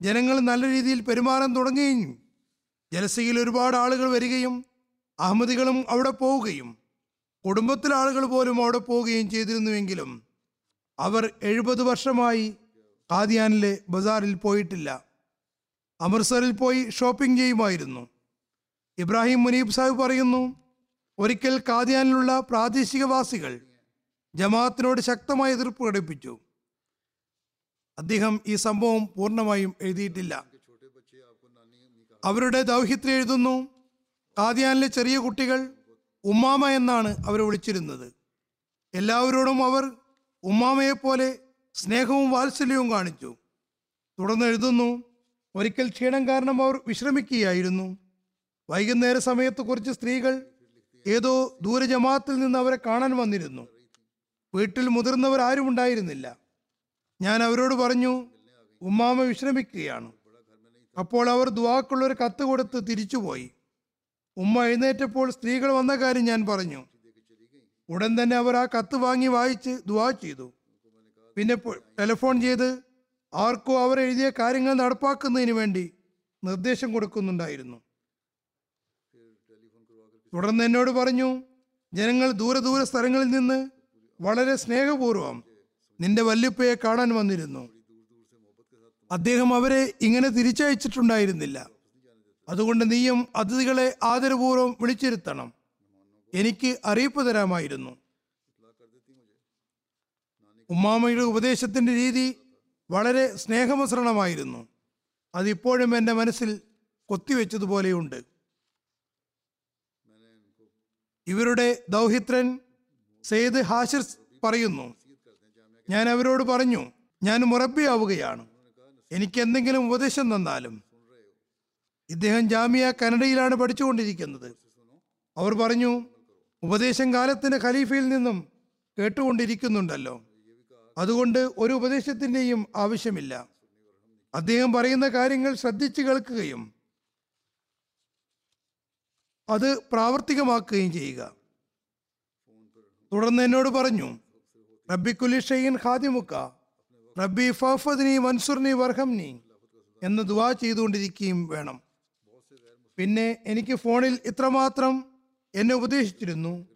ജനങ്ങൾ നല്ല രീതിയിൽ പെരുമാറാൻ തുടങ്ങുകയും ജലസയിൽ ഒരുപാട് ആളുകൾ വരികയും അഹമ്മദികളും അവിടെ പോവുകയും കുടുംബത്തിലെ ആളുകൾ പോലും അവിടെ പോവുകയും ചെയ്തിരുന്നുവെങ്കിലും അവർ എഴുപത് വർഷമായി കാദിയാനിലെ ബസാറിൽ പോയിട്ടില്ല. അമൃത്സറിൽ പോയി ഷോപ്പിംഗ് ചെയ്യുമായിരുന്നു. ഇബ്രാഹിം മുനീബ് സാഹിബ് പറയുന്നു ഒരിക്കൽ കാദിയാനിലുള്ള പ്രാദേശികവാസികൾ ജമാഅത്തിനോട് ശക്തമായ എതിർപ്പ് പ്രകടിപ്പിച്ചു. അദ്ദേഹം ഈ സംഭവം പൂർണമായും എഴുതിയിട്ടില്ല. അവരുടെ ദൗഹിത്രി എഴുതുന്നു. ഖാദിയാനിലെ ചെറിയ കുട്ടികൾ ഉമ്മാമ എന്നാണ് അവരെ വിളിച്ചിരുന്നത്. എല്ലാവരോടും അവർ ഉമ്മാമയെ പോലെ സ്നേഹവും വാത്സല്യവും കാണിച്ചു. തുടർന്ന് എഴുതുന്നു. ഒരിക്കൽ ക്ഷീണം കാരണം അവർ വിശ്രമിക്കുകയായിരുന്നു. വൈകുന്നേര സമയത്ത് കുറച്ച് സ്ത്രീകൾ ഏതോ ദൂരജമാത്തിൽ നിന്ന് അവരെ കാണാൻ വന്നിരുന്നു. വീട്ടിൽ മുതിർന്നവർ ആരും ഉണ്ടായിരുന്നില്ല. ഞാൻ അവരോട് പറഞ്ഞു ഉമ്മാമ വിശ്രമിക്കുകയാണ്. അപ്പോൾ അവർ ദുവാക്കുള്ള ഒരു കത്ത് കൊടുത്ത് തിരിച്ചുപോയി. ഉമ്മ എഴുന്നേറ്റപ്പോൾ സ്ത്രീകൾ വന്ന കാര്യം ഞാൻ പറഞ്ഞു. ഉടൻ തന്നെ അവർ ആ കത്ത് വാങ്ങി വായിച്ച് ദുവാ ചെയ്തു. പിന്നെ ടെലിഫോൺ ചെയ്ത് ആർക്കോ അവർ എഴുതിയ കാര്യങ്ങൾ നടപ്പാക്കുന്നതിന് വേണ്ടി നിർദ്ദേശം കൊടുക്കുന്നുണ്ടായിരുന്നു. തുടർന്ന് എന്നോട് പറഞ്ഞു ജനങ്ങൾ ദൂരദൂര ദൂരെ സ്ഥലങ്ങളിൽ നിന്ന് വളരെ സ്നേഹപൂർവം നിന്റെ വല്യപ്പയെ കാണാൻ വന്നിരുന്നു. അദ്ദേഹം അവരെ ഇങ്ങനെ തിരിച്ചയച്ചിട്ടുണ്ടായിരുന്നില്ല. അതുകൊണ്ട് നീയും അതിഥികളെ ആദരപൂർവം വിളിച്ചിരുത്തണം. എനിക്ക് അറിയിപ്പ് തരാമായിരുന്നു. ഉമ്മാമയുടെ ഉപദേശത്തിന്റെ രീതി വളരെ സ്നേഹമിശ്രണമായിരുന്നു അതിപ്പോഴും എന്റെ മനസ്സിൽ കൊത്തിവെച്ചതുപോലെയുണ്ട്. ഇവരുടെ ദൗഹിത്രൻ സെയ്ദ് ഹാഷിർ പറയുന്നു ഞാൻ അവരോട് പറഞ്ഞു ഞാൻ മുറബിയാവുകയാണ് എനിക്ക് എന്തെങ്കിലും ഉപദേശം തന്നാലും. ഇദ്ദേഹം ജാമിയ കനഡയിലാണ് പഠിച്ചുകൊണ്ടിരിക്കുന്നത്. അവർ പറഞ്ഞു ഉപദേശം കാലത്തിന്റെ ഖലീഫയിൽ നിന്നും കേട്ടുകൊണ്ടിരിക്കുന്നുണ്ടല്ലോ. അതുകൊണ്ട് ഒരു ഉപദേശത്തിന്റെയും ആവശ്യമില്ല. അദ്ദേഹം പറയുന്ന കാര്യങ്ങൾ ശ്രദ്ധിച്ചു കേൾക്കുകയും അത് പ്രാവർത്തികമാക്കുകയും ചെയ്യുക. തുടർന്ന് എന്നോട് പറഞ്ഞു റബ്ബി കുലിഷയിൻ ഖാദിമുക്ക. റബ്ബി ഫഫദ്നി മൻസുർനി വർഹംനി എന്ന് ദുവാ ചെയ്തുകൊണ്ടിരിക്കുകയും വേണം. പിന്നെ എനിക്ക് ഫോണിൽ ഇത്രമാത്രം എന്നെ ഉപദേശിച്ചിരുന്നു.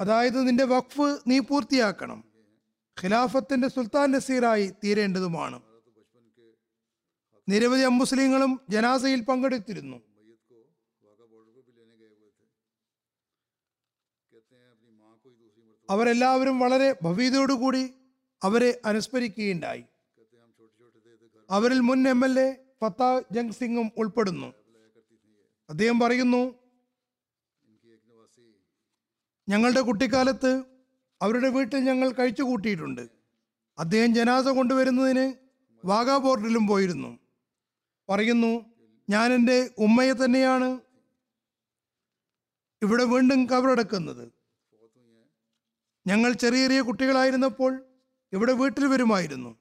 അതായത് നിന്റെ വഖഫ് നീ പൂർത്തിയാക്കണം. ഖിലാഫത്തിന്റെ സുൽത്താൻ നസീറായി തീരേണ്ടതുമാണ്. നിരവധി അമുസ്ലിങ്ങളും ജനാസയിൽ പങ്കെടുത്തിരുന്നു. അവരെല്ലാവരും വളരെ ഭവ്യതയോടുകൂടി അവരെ അനുസ്മരിക്കുകയുണ്ടായി. അവരിൽ മുൻ M L A Fateh Jang സിംഗും ഉൾപ്പെടുന്നു. അദ്ദേഹം പറയുന്നു ഞങ്ങളുടെ കുട്ടിക്കാലത്ത് അവരുടെ വീട്ടിൽ ഞങ്ങൾ കഴിച്ചു കൂട്ടിയിട്ടുണ്ട്. അദ്ദേഹം ജനാസ കൊണ്ടുവരുന്നതിന് വാഗാ ബോർഡിലും പോയിരുന്നു. പറയുന്നു ഞാൻ എന്റെ ഉമ്മയെ തന്നെയാണ് ഇവിടെ വീണ്ടും കബറടക്കുന്നത്. ഞങ്ങൾ ചെറിയ ചെറിയ കുട്ടികളായിരുന്നപ്പോൾ ഇവിടെ വീട്ടിൽ വരുമായിരുന്നു.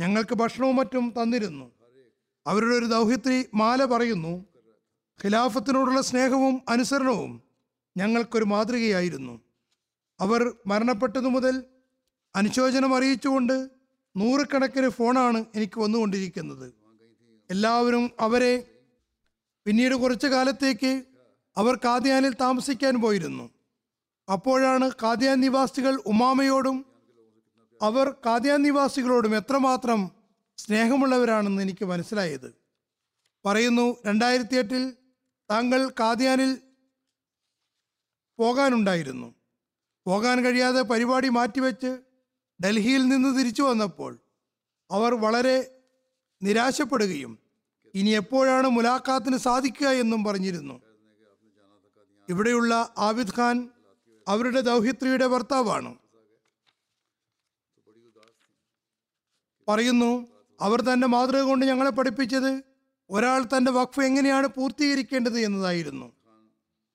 ഞങ്ങൾക്ക് ഭക്ഷണവും മറ്റും തന്നിരുന്നു. അവരുടെ ഒരു ദൗഹിത്രി മാല പറയുന്നു ഖിലാഫത്തിനോടുള്ള സ്നേഹവും അനുസരണവും ഞങ്ങൾക്കൊരു മാതൃകയായിരുന്നു. അവർ മരണപ്പെട്ടതു മുതൽ അനുശോചനം അറിയിച്ചുകൊണ്ട് നൂറുകണക്കിന് ഫോണാണ് എനിക്ക് വന്നുകൊണ്ടിരിക്കുന്നത്. എല്ലാവരും അവരെ പിന്നീട് കുറച്ചു കാലത്തേക്ക് അവർ കാദ്യാനിൽ താമസിക്കാൻ പോയിരുന്നു. അപ്പോഴാണ് കാദ്യാൻ നിവാസികൾ ഉമാമയോടും അവർ കാദ്യാൻ നിവാസികളോടും എത്രമാത്രം സ്നേഹമുള്ളവരാണെന്ന് എനിക്ക് മനസ്സിലായത്. പറയുന്നു രണ്ടായിരത്തി എട്ടിൽ താങ്കൾ കാദ്യാനിൽ പോകാനുണ്ടായിരുന്നു. പോകാൻ കഴിയാതെ പരിപാടി മാറ്റിവെച്ച് ഡൽഹിയിൽ നിന്ന് തിരിച്ചു വന്നപ്പോൾ അവർ വളരെ നിരാശപ്പെടുകയും ഇനി എപ്പോഴാണ് മുലാഖാത്തിന് സാധിക്കുക എന്നും പറഞ്ഞിരുന്നു. ഇവിടെയുള്ള ആബിദ് ഖാൻ അവരുടെ ദൗഹിത്രിയുടെ ഭർത്താവാണ്. പറയുന്നു അവർ തന്റെ മാതൃക കൊണ്ട് ഞങ്ങളെ പഠിപ്പിച്ചത് ഒരാൾ തന്റെ വഖഫ് എങ്ങനെയാണ് പൂർത്തീകരിക്കേണ്ടത് എന്നതായിരുന്നു.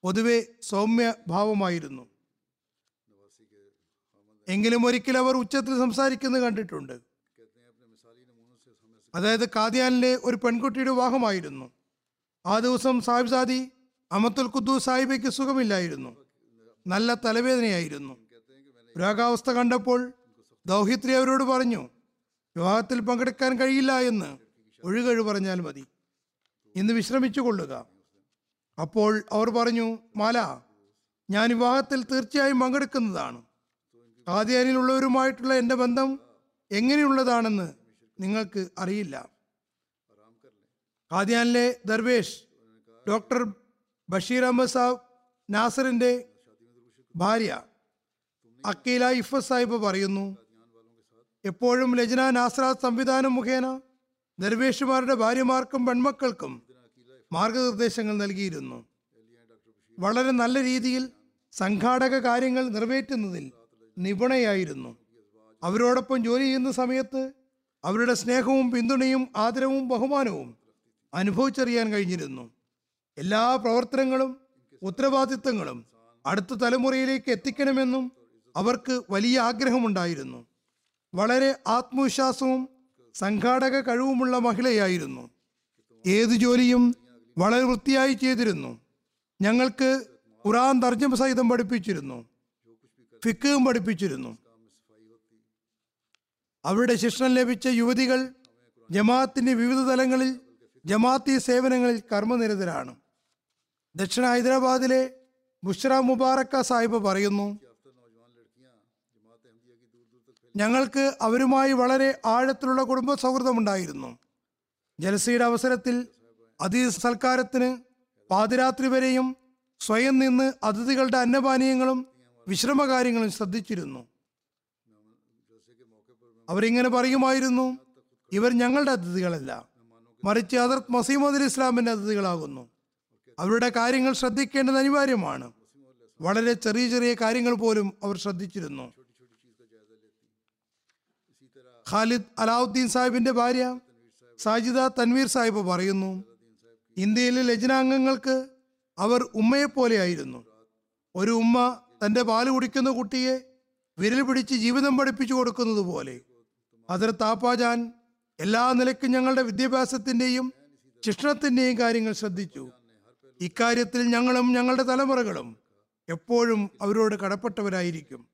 പൊതുവെ സൗമ്യ ഭാവമായിരുന്നു എങ്കിലും ഒരിക്കൽ അവർ ഉച്ചത്തിൽ സംസാരിക്കുന്നത് കണ്ടിട്ടുണ്ട്. അതായത് കാദ്യാനിലെ ഒരു പെൺകുട്ടിയുടെ വിവാഹമായിരുന്നു. ആ ദിവസം സാഹിബ് സാദി അമത്തുൽ ഖുദ്ദൂസ് സാഹിബയ്ക്ക് സുഖമില്ലായിരുന്നു. നല്ല തലവേദനയായിരുന്നു. രോഗാവസ്ഥ കണ്ടപ്പോൾ ദൗഹിത്രി അവരോട് പറഞ്ഞു വിവാഹത്തിൽ പങ്കെടുക്കാൻ കഴിയില്ല എന്ന്. ഒഴുകഴു പറഞ്ഞാൽ മതി. ഇന്ന് വിശ്രമിച്ചു കൊള്ളുക അപ്പോൾ അവർ പറഞ്ഞു മാല ഞാൻ വിവാഹത്തിൽ തീർച്ചയായും പങ്കെടുക്കുന്നതാണ്. ആദ്യാനിലുള്ളവരുമായിട്ടുള്ള എന്റെ ബന്ധം എങ്ങനെയുള്ളതാണെന്ന് നിങ്ങൾക്ക് അറിയില്ല. ആദ്യാനിലെ ദർവേഷ് ഡോക്ടർ ബഷീർ അഹമ്മദ് സാബ് നാസറിന്റെ ഭാര്യ അക്കീല ഇഫ സാഹിബ് പറയുന്നു എപ്പോഴും ലജ്ന നാസ്ര സംവിധാനം മുഖേന ദർവേഷുമാരുടെ ഭാര്യമാർക്കും പെൺമക്കൾക്കും മാർഗനിർദ്ദേശങ്ങൾ നൽകിയിരുന്നു. വളരെ നല്ല രീതിയിൽ സംഘാടക കാര്യങ്ങൾ നിറവേറ്റുന്നതിൽ നിപുണയായിരുന്നു. അവരോടൊപ്പം ജോലി ചെയ്യുന്ന സമയത്ത് അവരുടെ സ്നേഹവും പിന്തുണയും ആദരവും ബഹുമാനവും അനുഭവിച്ചറിയാൻ കഴിഞ്ഞിരുന്നു. എല്ലാ പ്രവർത്തനങ്ങളും ഉത്തരവാദിത്തങ്ങളും അടുത്ത തലമുറയിലേക്ക് എത്തിക്കണമെന്നും അവർക്ക് വലിയ ആഗ്രഹമുണ്ടായിരുന്നു. വളരെ ആത്മവിശ്വാസവും സംഘാടക കഴിവുമുള്ള മഹിളയായിരുന്നു. ഏത് ജോലിയും വളരെ വൃത്തിയായി ചെയ്തിരുന്നു. ഞങ്ങൾക്ക് ഖുറാൻ തർജമ സഹിതം പഠിപ്പിച്ചിരുന്നു. ഫിക്കും പഠിപ്പിച്ചിരുന്നു. അവരുടെ ശിക്ഷണം ലഭിച്ച യുവതികൾ ജമാഅത്തിന്റെ വിവിധ തലങ്ങളിൽ ജമാഅത്തി സേവനങ്ങളിൽ കർമ്മനിരതരാണ്. ദക്ഷിണ ഹൈദരാബാദിലെ ബുഷ്ര മുബാറക്ക സാഹിബ് പറയുന്നു ഞങ്ങൾക്ക് അവരുമായി വളരെ ആഴത്തിലുള്ള കുടുംബ സൗഹൃദമുണ്ടായിരുന്നു. ജലസയുടെ അവസരത്തിൽ അതിഥി സൽക്കാരത്തിന് പാതിരാത്രി വരെയും സ്വയം നിന്ന് അതിഥികളുടെ അന്നപാനീയങ്ങളും വിശ്രമകാര്യങ്ങളും ശ്രദ്ധിച്ചിരുന്നു. അവരിങ്ങനെ പറയുമായിരുന്നു ഇവർ ഞങ്ങളുടെ അതിഥികളല്ല മറിച്ച് ഹദർത്ത് മസീമദ് ഇസ്ലാമിന്റെ അതിഥികളാകുന്നു. അവരുടെ കാര്യങ്ങൾ ശ്രദ്ധിക്കേണ്ടത് അനിവാര്യമാണ്. വളരെ ചെറിയ ചെറിയ കാര്യങ്ങൾ പോലും അവർ ശ്രദ്ധിച്ചിരുന്നു. ഖാലിദ് അലാവുദ്ദീൻ സാഹിബിന്റെ ഭാര്യ സാജിദ തൻവീർ സാഹിബ് പറയുന്നു ഇന്ത്യയിലെ ലജനാംഗങ്ങൾക്ക് അവർ ഉമ്മയെപ്പോലെയായിരുന്നു ഒരു ഉമ്മ തന്റെ പാൽ കുടിക്കുന്ന കുട്ടിയെ വിരൽ പിടിച്ച് ജീവിതം പഠിപ്പിച്ചു കൊടുക്കുന്നത് പോലെ. അതിർ താപ്പാജാൻ എല്ലാ നിലയ്ക്കും ഞങ്ങളുടെ വിദ്യാഭ്യാസത്തിന്റെയും ശിക്ഷണത്തിന്റെയും കാര്യങ്ങൾ ശ്രദ്ധിച്ചു. ഇക്കാര്യത്തിൽ ഞങ്ങളും ഞങ്ങളുടെ തലമുറകളും എപ്പോഴും അവരോട് കടപ്പെട്ടവരായിരിക്കും.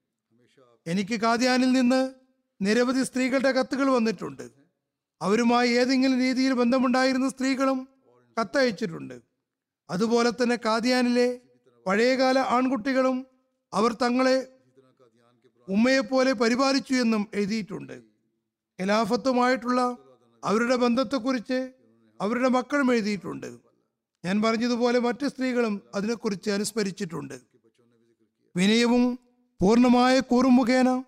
എനിക്ക് കാദ്യാനിൽ നിന്ന് നിരവധി സ്ത്രീകളുടെ കത്തുകൾ വന്നിട്ടുണ്ട്. അവരുമായി ഏതെങ്കിലും രീതിയിൽ ബന്ധമുണ്ടായിരുന്ന സ്ത്രീകളും കത്തയച്ചിട്ടുണ്ട്. അതുപോലെ തന്നെ കാദ്യാനിലെ പഴയകാല ആൺകുട്ടികളും അവർ തങ്ങളെ ഉമ്മയെപ്പോലെ പരിപാലിച്ചു എന്നും എഴുതിയിട്ടുണ്ട്. ഖിലാഫത്തുമായിട്ടുള്ള അവരുടെ ബന്ധത്തെക്കുറിച്ച് അവരുടെ മക്കളും എഴുതിയിട്ടുണ്ട്. ഞാൻ പറഞ്ഞതുപോലെ മറ്റ് സ്ത്രീകളും അതിനെക്കുറിച്ച് അനുസ്മരിച്ചിട്ടുണ്ട്. വിനയവും പൂർണമായ കൂറും മുഖേന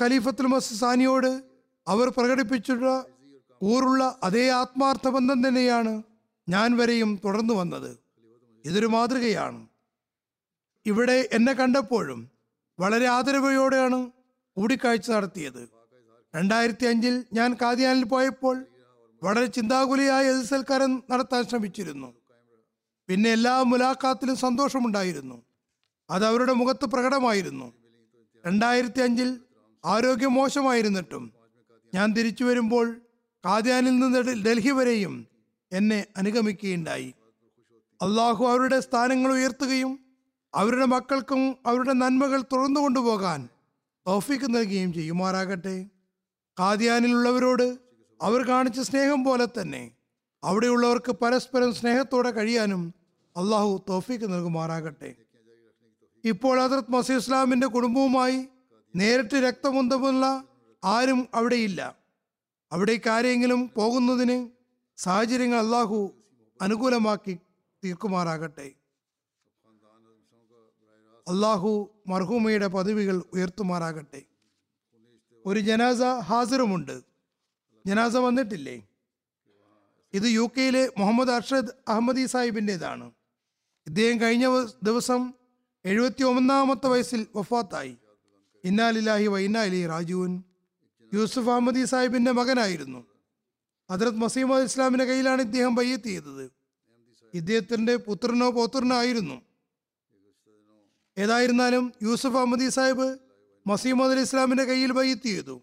ഖലീഫത്തുൽ മസാനിയോട് അവർ പ്രകടിപ്പിച്ചിട്ടുള്ള കൂറുള്ള അതേ ആത്മാർത്ഥ ബന്ധം തന്നെയാണ് ഞാൻ വരെയും തുടർന്നു വന്നത്. ഇതൊരു മാതൃകയാണ്. ഇവിടെ എന്നെ കണ്ടപ്പോഴും വളരെ ആദരവയോടെയാണ് കൂടിക്കാഴ്ച നടത്തിയത്. രണ്ടായിരത്തി അഞ്ചിൽ ഞാൻ കാദിയാനിൽ പോയപ്പോൾ വളരെ ചിന്താകുലിയായ എതിർസൽക്കാരൻ നടത്താൻ ശ്രമിച്ചിരുന്നു. പിന്നെ എല്ലാ മുലാഖാത്തിലും സന്തോഷമുണ്ടായിരുന്നു. അത് അവരുടെ മുഖത്ത് പ്രകടമായിരുന്നു. രണ്ടായിരത്തി അഞ്ചിൽ ആരോഗ്യം മോശമായിരുന്നിട്ടും ഞാൻ തിരിച്ചു വരുമ്പോൾ കാദ്യാനിൽ നിന്ന് ഡൽഹി വരെയും എന്നെ അനുഗമിക്കുകയുണ്ടായി. അള്ളാഹു അവരുടെ സ്ഥാനങ്ങൾ ഉയർത്തുകയും അവരുടെ മക്കൾക്കും അവരുടെ നന്മകൾ തുറന്നു കൊണ്ടുപോകാൻ തോഫിക്ക് നൽകുകയും ചെയ്യുമാറാകട്ടെ. കാദ്യാനിലുള്ളവരോട് അവർ കാണിച്ച സ്നേഹം പോലെ തന്നെ അവിടെയുള്ളവർക്ക് പരസ്പരം സ്നേഹത്തോടെ കഴിയാനും അള്ളാഹു തോഫിക്ക് നൽകുമാറാകട്ടെ. ഇപ്പോൾ ഹജറത് മസീദ് ഇസ്ലാമിന്റെ കുടുംബവുമായി നേരിട്ട് രക്തബന്ധമുള്ള ആരും അവിടെയില്ല. അവിടേക്ക് ആരെങ്കിലും പോകുന്നതിന് സാഹചര്യങ്ങൾ അള്ളാഹു അനുകൂലമാക്കി തീർക്കുമാറാകട്ടെ. അള്ളാഹു മർഹൂമയുടെ പദവികൾ ഉയർത്തുമാറാകട്ടെ. ഒരു ജനാസ ഹാസിറുമുണ്ട് ജനാസ വന്നിട്ടില്ലേ? ഇത് യു കെയിലെ മുഹമ്മദ് അർഷദ് അഹമ്മദി സാഹിബിന്റേതാണ്. ഇദ്ദേഹം കഴിഞ്ഞ ദിവസം എഴുപത്തി ഒന്നാമത്തെ വയസ്സിൽ വഫാത്തായി. ഇന്നാലില്ലാഹി വൈനാലി രാജുവിൻ യൂസുഫ് അഹമ്മദി സാഹിബിന്റെ മകനായിരുന്നു. ഹദ്രത് മസീമദ് ഇസ്ലാമിന്റെ കയ്യിലാണ് ഇദ്ദേഹം ബയ്യത്ത് ചെയ്തത്. ഇദ്ദേഹത്തിന്റെ പുത്രനോ പോത്രനോ ആയിരുന്നു. ഏതായിരുന്നാലും യൂസുഫ് അഹമ്മദി സാഹിബ് മസീമദ് അലി ഇസ്ലാമിന്റെ കയ്യിൽ ബയ്യത്ത് ചെയ്തു.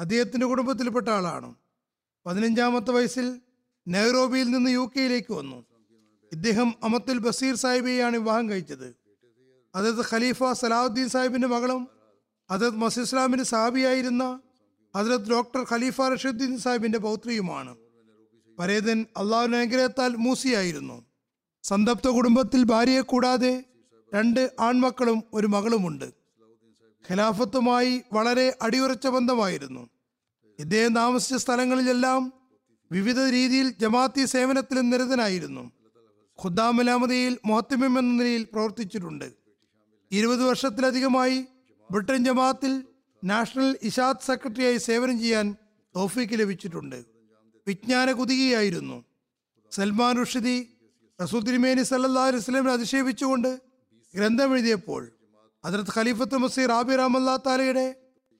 അദ്ദേഹത്തിന്റെ കുടുംബത്തിൽപ്പെട്ട ആളാണ്. പതിനഞ്ചാമത്തെ വയസ്സിൽ നെഹ്റോബിയിൽ നിന്ന് യു കെയിലേക്ക് വന്നു. ഇദ്ദേഹം അമത്തുൽ ബസീർ സാഹിബിയെയാണ് വിവാഹം കഴിച്ചത്. അതത് ഖലീഫ സലാഹുദ്ദീൻ സാഹിബിന്റെ മകളും അതത് മസീദ് സാബിയായിരുന്ന ഹജരത് ഡോക്ടർ ഖലീഫ റഷീദ്ദീൻ സാഹിബിന്റെ പൗത്രിയുമാണ്. പരേതൻ അള്ളാഹുവിന്റെ അനുഗ്രഹത്താൽ മൂസിയായിരുന്നു. സന്തപ്ത കുടുംബത്തിൽ ഭാര്യയെ കൂടാതെ രണ്ട് ആൺമക്കളും ഒരു മകളുമുണ്ട്. ഖിലാഫത്തുമായി വളരെ അടിയുറച്ച ബന്ധമായിരുന്നു. ഇദ്ദേഹം താമസിച്ച സ്ഥലങ്ങളിലെല്ലാം വിവിധ രീതിയിൽ ജമാഅത്തി സേവനത്തിൽ നിരതനായിരുന്നു. ഖുദ്ദാമലാമതയിൽ മൊഹത്തിമം എന്ന നിലയിൽ പ്രവർത്തിച്ചിട്ടുണ്ട്. ഇരുപത് വർഷത്തിലധികമായി ബ്രിട്ടൻ ജമാഅത്തിൽ നാഷണൽ ഇഷാദ് സെക്രട്ടറിയായി സേവനം ചെയ്യാൻ തോഫിക്ക് ലഭിച്ചിട്ടുണ്ട്. വിജ്ഞാന കുതികയായിരുന്നു സൽമാൻ റുഷിദി റസൂൽ തിരുമേനി സല്ലാ അലുസ്ലമിനെ അധിക്ഷേപിച്ചുകൊണ്ട് ഗ്രന്ഥം എഴുതിയപ്പോൾ ഹജറത്ത് ഖലീഫത്ത് മസീർ ആബി റഹ്മല്ലാ താലയുടെ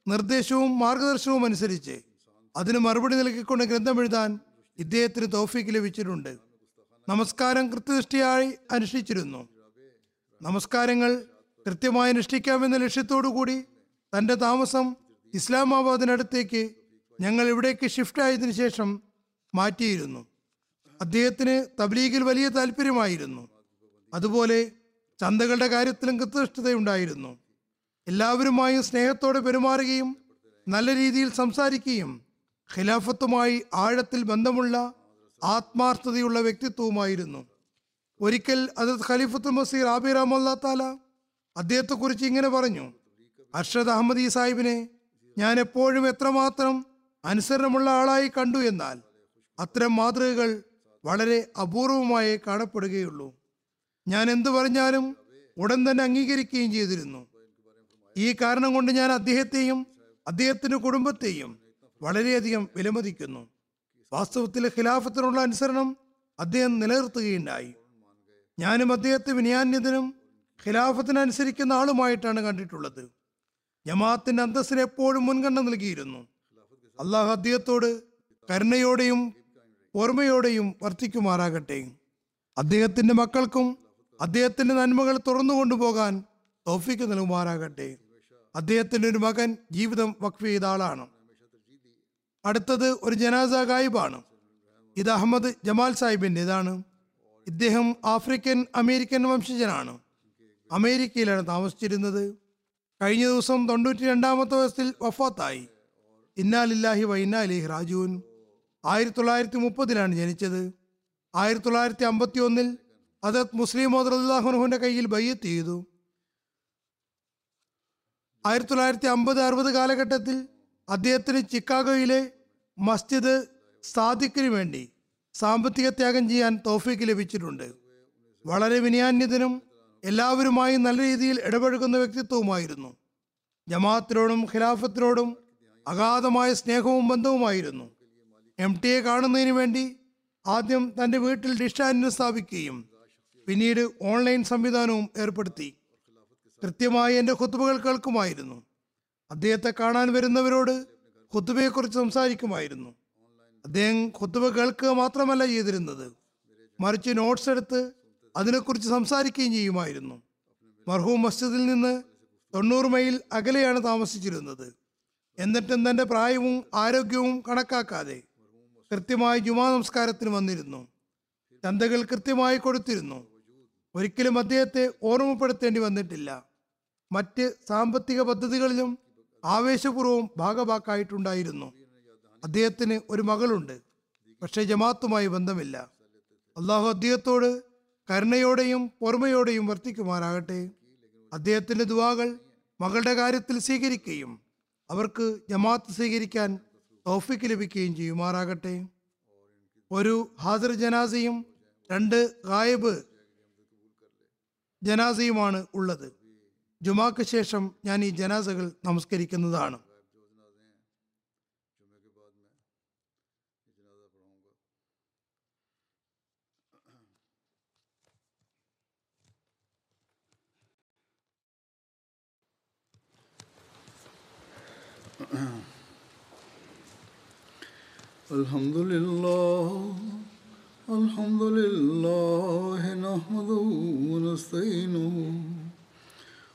നിർദ്ദേശവും മാർഗദർശനവും അനുസരിച്ച് അതിന് മറുപടി നൽകിക്കൊണ്ട് ഗ്രന്ഥം എഴുതാൻ ഇദ്ദേഹത്തിന് തോഫീക്ക് ലഭിച്ചിട്ടുണ്ട്. നമസ്കാരം കൃത്യനിഷ്ഠയായി അനുഷ്ഠിച്ചിരുന്നു. നമസ്കാരങ്ങൾ കൃത്യമായി അനുഷ്ഠിക്കാമെന്ന ലക്ഷ്യത്തോടു കൂടി തന്റെ താമസം ഇസ്ലാമാബാദിനടുത്തേക്ക് ഞങ്ങൾ ഇവിടേക്ക് ഷിഫ്റ്റ് ആയതിനു ശേഷം മാറ്റിയിരുന്നു. അദ്ദേഹത്തിന് തബ്ലീഗിൽ വലിയ താല്പര്യമായിരുന്നു. അതുപോലെ ചന്തകളുടെ കാര്യത്തിലും കൃത്യനിഷ്ഠതയുണ്ടായിരുന്നു. എല്ലാവരുമായും സ്നേഹത്തോടെ പെരുമാറുകയും നല്ല രീതിയിൽ സംസാരിക്കുകയും ഖിലാഫത്തുമായി ആഴത്തിൽ ബന്ധമുള്ള ആത്മാർത്ഥതയുള്ള വ്യക്തിത്വവുമായിരുന്നു. ഒരിക്കൽ അതത് ഖലീഫത്തുൽ മസീർ ആബി റഹ്മല്ലാ താല അദ്ദേഹത്തെക്കുറിച്ച് ഇങ്ങനെ പറഞ്ഞു അർഷദ് അഹമ്മദി സാഹിബിനെ ഞാൻ എപ്പോഴും എത്രമാത്രം അനുസരണമുള്ള ആളായി കണ്ടു എന്നാൽ അത്തരം മാതൃകകൾ വളരെ അപൂർവമായി കാണപ്പെടുകയുള്ളൂ. ഞാൻ എന്തു പറഞ്ഞാലും ഉടൻ തന്നെ അംഗീകരിക്കുകയും ചെയ്തിരുന്നു. ഈ കാരണം കൊണ്ട് ഞാൻ അദ്ദേഹത്തെയും അദ്ദേഹത്തിന്റെ കുടുംബത്തെയും വളരെയധികം വിലമതിക്കുന്നു. വാസ്തവത്തിൽ ഖിലാഫത്തിനുള്ള അനുസരണം അദ്ദേഹം നിലനിർത്തുകയുണ്ടായി. ഞാനും അദ്ദേഹത്തെ വിനയാന്യതനും ഖിലാഫത്തിനനുസരിക്കുന്ന ആളുമായിട്ടാണ് കണ്ടിട്ടുള്ളത്. ജമാഅത്തിന്റെ അന്തസ്സിന് എപ്പോഴും മുൻഗണന നൽകിയിരുന്നു. അള്ളാഹു അദ്ദേഹത്തോട് കരുണയോടെയും ഓർമ്മയോടെയും വർത്തിക്കുമാറാകട്ടെ. അദ്ദേഹത്തിന്റെ മക്കൾക്കും അദ്ദേഹത്തിന്റെ നന്മകൾ തുറന്നു കൊണ്ടുപോകാൻ തോഫിക്ക് നൽകുമാറാകട്ടെ. അദ്ദേഹത്തിന്റെ ഒരു മകൻ ജീവിതം വഖഫ് ചെയ്ത ആളാണ്. അടുത്തത് ഒരു ജനാസ ഗായിബാണ്. ഇത് അഹമ്മദ് ജമാൽ സാഹിബിന്റെതാണ് ഇദ്ദേഹം ആഫ്രിക്കൻ അമേരിക്കൻ വംശജനാണ്. അമേരിക്കയിലാണ് താമസിച്ചിരുന്നത്. കഴിഞ്ഞ ദിവസം തൊണ്ണൂറ്റി രണ്ടാമത്തെ വയസ്സിൽ വഫാത്തായി. ഇന്നാലില്ലാഹി വൈനാലി റാജുവിൻ ആയിരത്തി തൊള്ളായിരത്തി മുപ്പതിലാണ് ജനിച്ചത്. ആയിരത്തി തൊള്ളായിരത്തി അമ്പത്തി ഒന്നിൽ അതത് മുസ്ലിം മോദർഹുനുഹുവിന്റെ കയ്യിൽ ബയ്യത്ത് ചെയ്തു. ആയിരത്തി തൊള്ളായിരത്തി അമ്പത് അറുപത് കാലഘട്ടത്തിൽ അദ്ദേഹത്തിന് ചിക്കാഗോയിലെ മസ്ജിദ് സാദിഖിന് വേണ്ടി സാമ്പത്തിക ത്യാഗം ചെയ്യാൻ തോഫീക്ക് ലഭിച്ചിട്ടുണ്ട്. വളരെ വിനയാന്യതനും എല്ലാവരുമായി നല്ല രീതിയിൽ ഇടപഴകുന്ന വ്യക്തിത്വവുമായിരുന്നു. ജമാഅത്തിനോടും ഖിലാഫത്തിനോടും അഗാധമായ സ്നേഹവും ബന്ധവുമായിരുന്നു. എം ടി എ കാണുന്നതിന് വേണ്ടി ആദ്യം തന്റെ വീട്ടിൽ ഡിഷാനിന് സ്ഥാപിക്കുകയും പിന്നീട് ഓൺലൈൻ സംവിധാനവും ഏർപ്പെടുത്തി. കൃത്യമായി എന്റെ ഖുത്തുബകൾ കേൾക്കുമായിരുന്നു. അദ്ദേഹത്തെ കാണാൻ വരുന്നവരോട് ഖുത്തുബയെക്കുറിച്ച് സംസാരിക്കുമായിരുന്നു. അദ്ദേഹം ഖുത്തുബ കേൾക്കുക മാത്രമല്ല ചെയ്തിരുന്നത്. മറിച്ച് നോട്ട്സ് എടുത്ത് അതിനെക്കുറിച്ച് സംസാരിക്കുകയും ചെയ്യുമായിരുന്നു. മർഹൂം മസ്ജിദിൽ നിന്ന് തൊണ്ണൂറ് മൈൽ അകലെയാണ് താമസിച്ചിരുന്നത്. എന്നിട്ടും തന്റെ പ്രായവും ആരോഗ്യവും കണക്കാക്കാതെ കൃത്യമായി ജുമാ നമസ്കാരത്തിന് വന്നിരുന്നു. ചന്തകൾ കൃത്യമായി കൊടുത്തിരുന്നു. ഒരിക്കലും അദ്ദേഹത്തെ ഓർമ്മപ്പെടുത്തേണ്ടി വന്നിട്ടില്ല. മറ്റ് സാമ്പത്തിക പദ്ധതികളിലും ആവേശപൂർവം ഭാഗഭാക്കായിട്ടുണ്ടായിരുന്നു അദ്ദേഹത്തിന് ഒരു മകളുണ്ട്. പക്ഷേ ജമാത്തുമായി ബന്ധമില്ല. അള്ളാഹു അദ്ദേഹത്തോട് കരുണയോടെയും പൊറമയോടെയും വർത്തിക്കുമാറാകട്ടെ. അദ്ദേഹത്തിന്റെ ദുവാകൾ മകളുടെ കാര്യത്തിൽ സ്വീകരിക്കുകയും അവർക്ക് ജമാത്ത് സ്വീകരിക്കാൻ തോഫിക്ക് ലഭിക്കുകയും ചെയ്യുമാറാകട്ടെ. ഒരു ഹാജർ ജനാസയും രണ്ട് ഗായബ് ജനാസയുമാണ് ഉള്ളത്. ജുമാക്ക് ശേഷം ഞാൻ ഈ ജനാസകൾ നമസ്കരിക്കുന്നതാണ് الحمد لله الحمد لله نحمده ونستعينه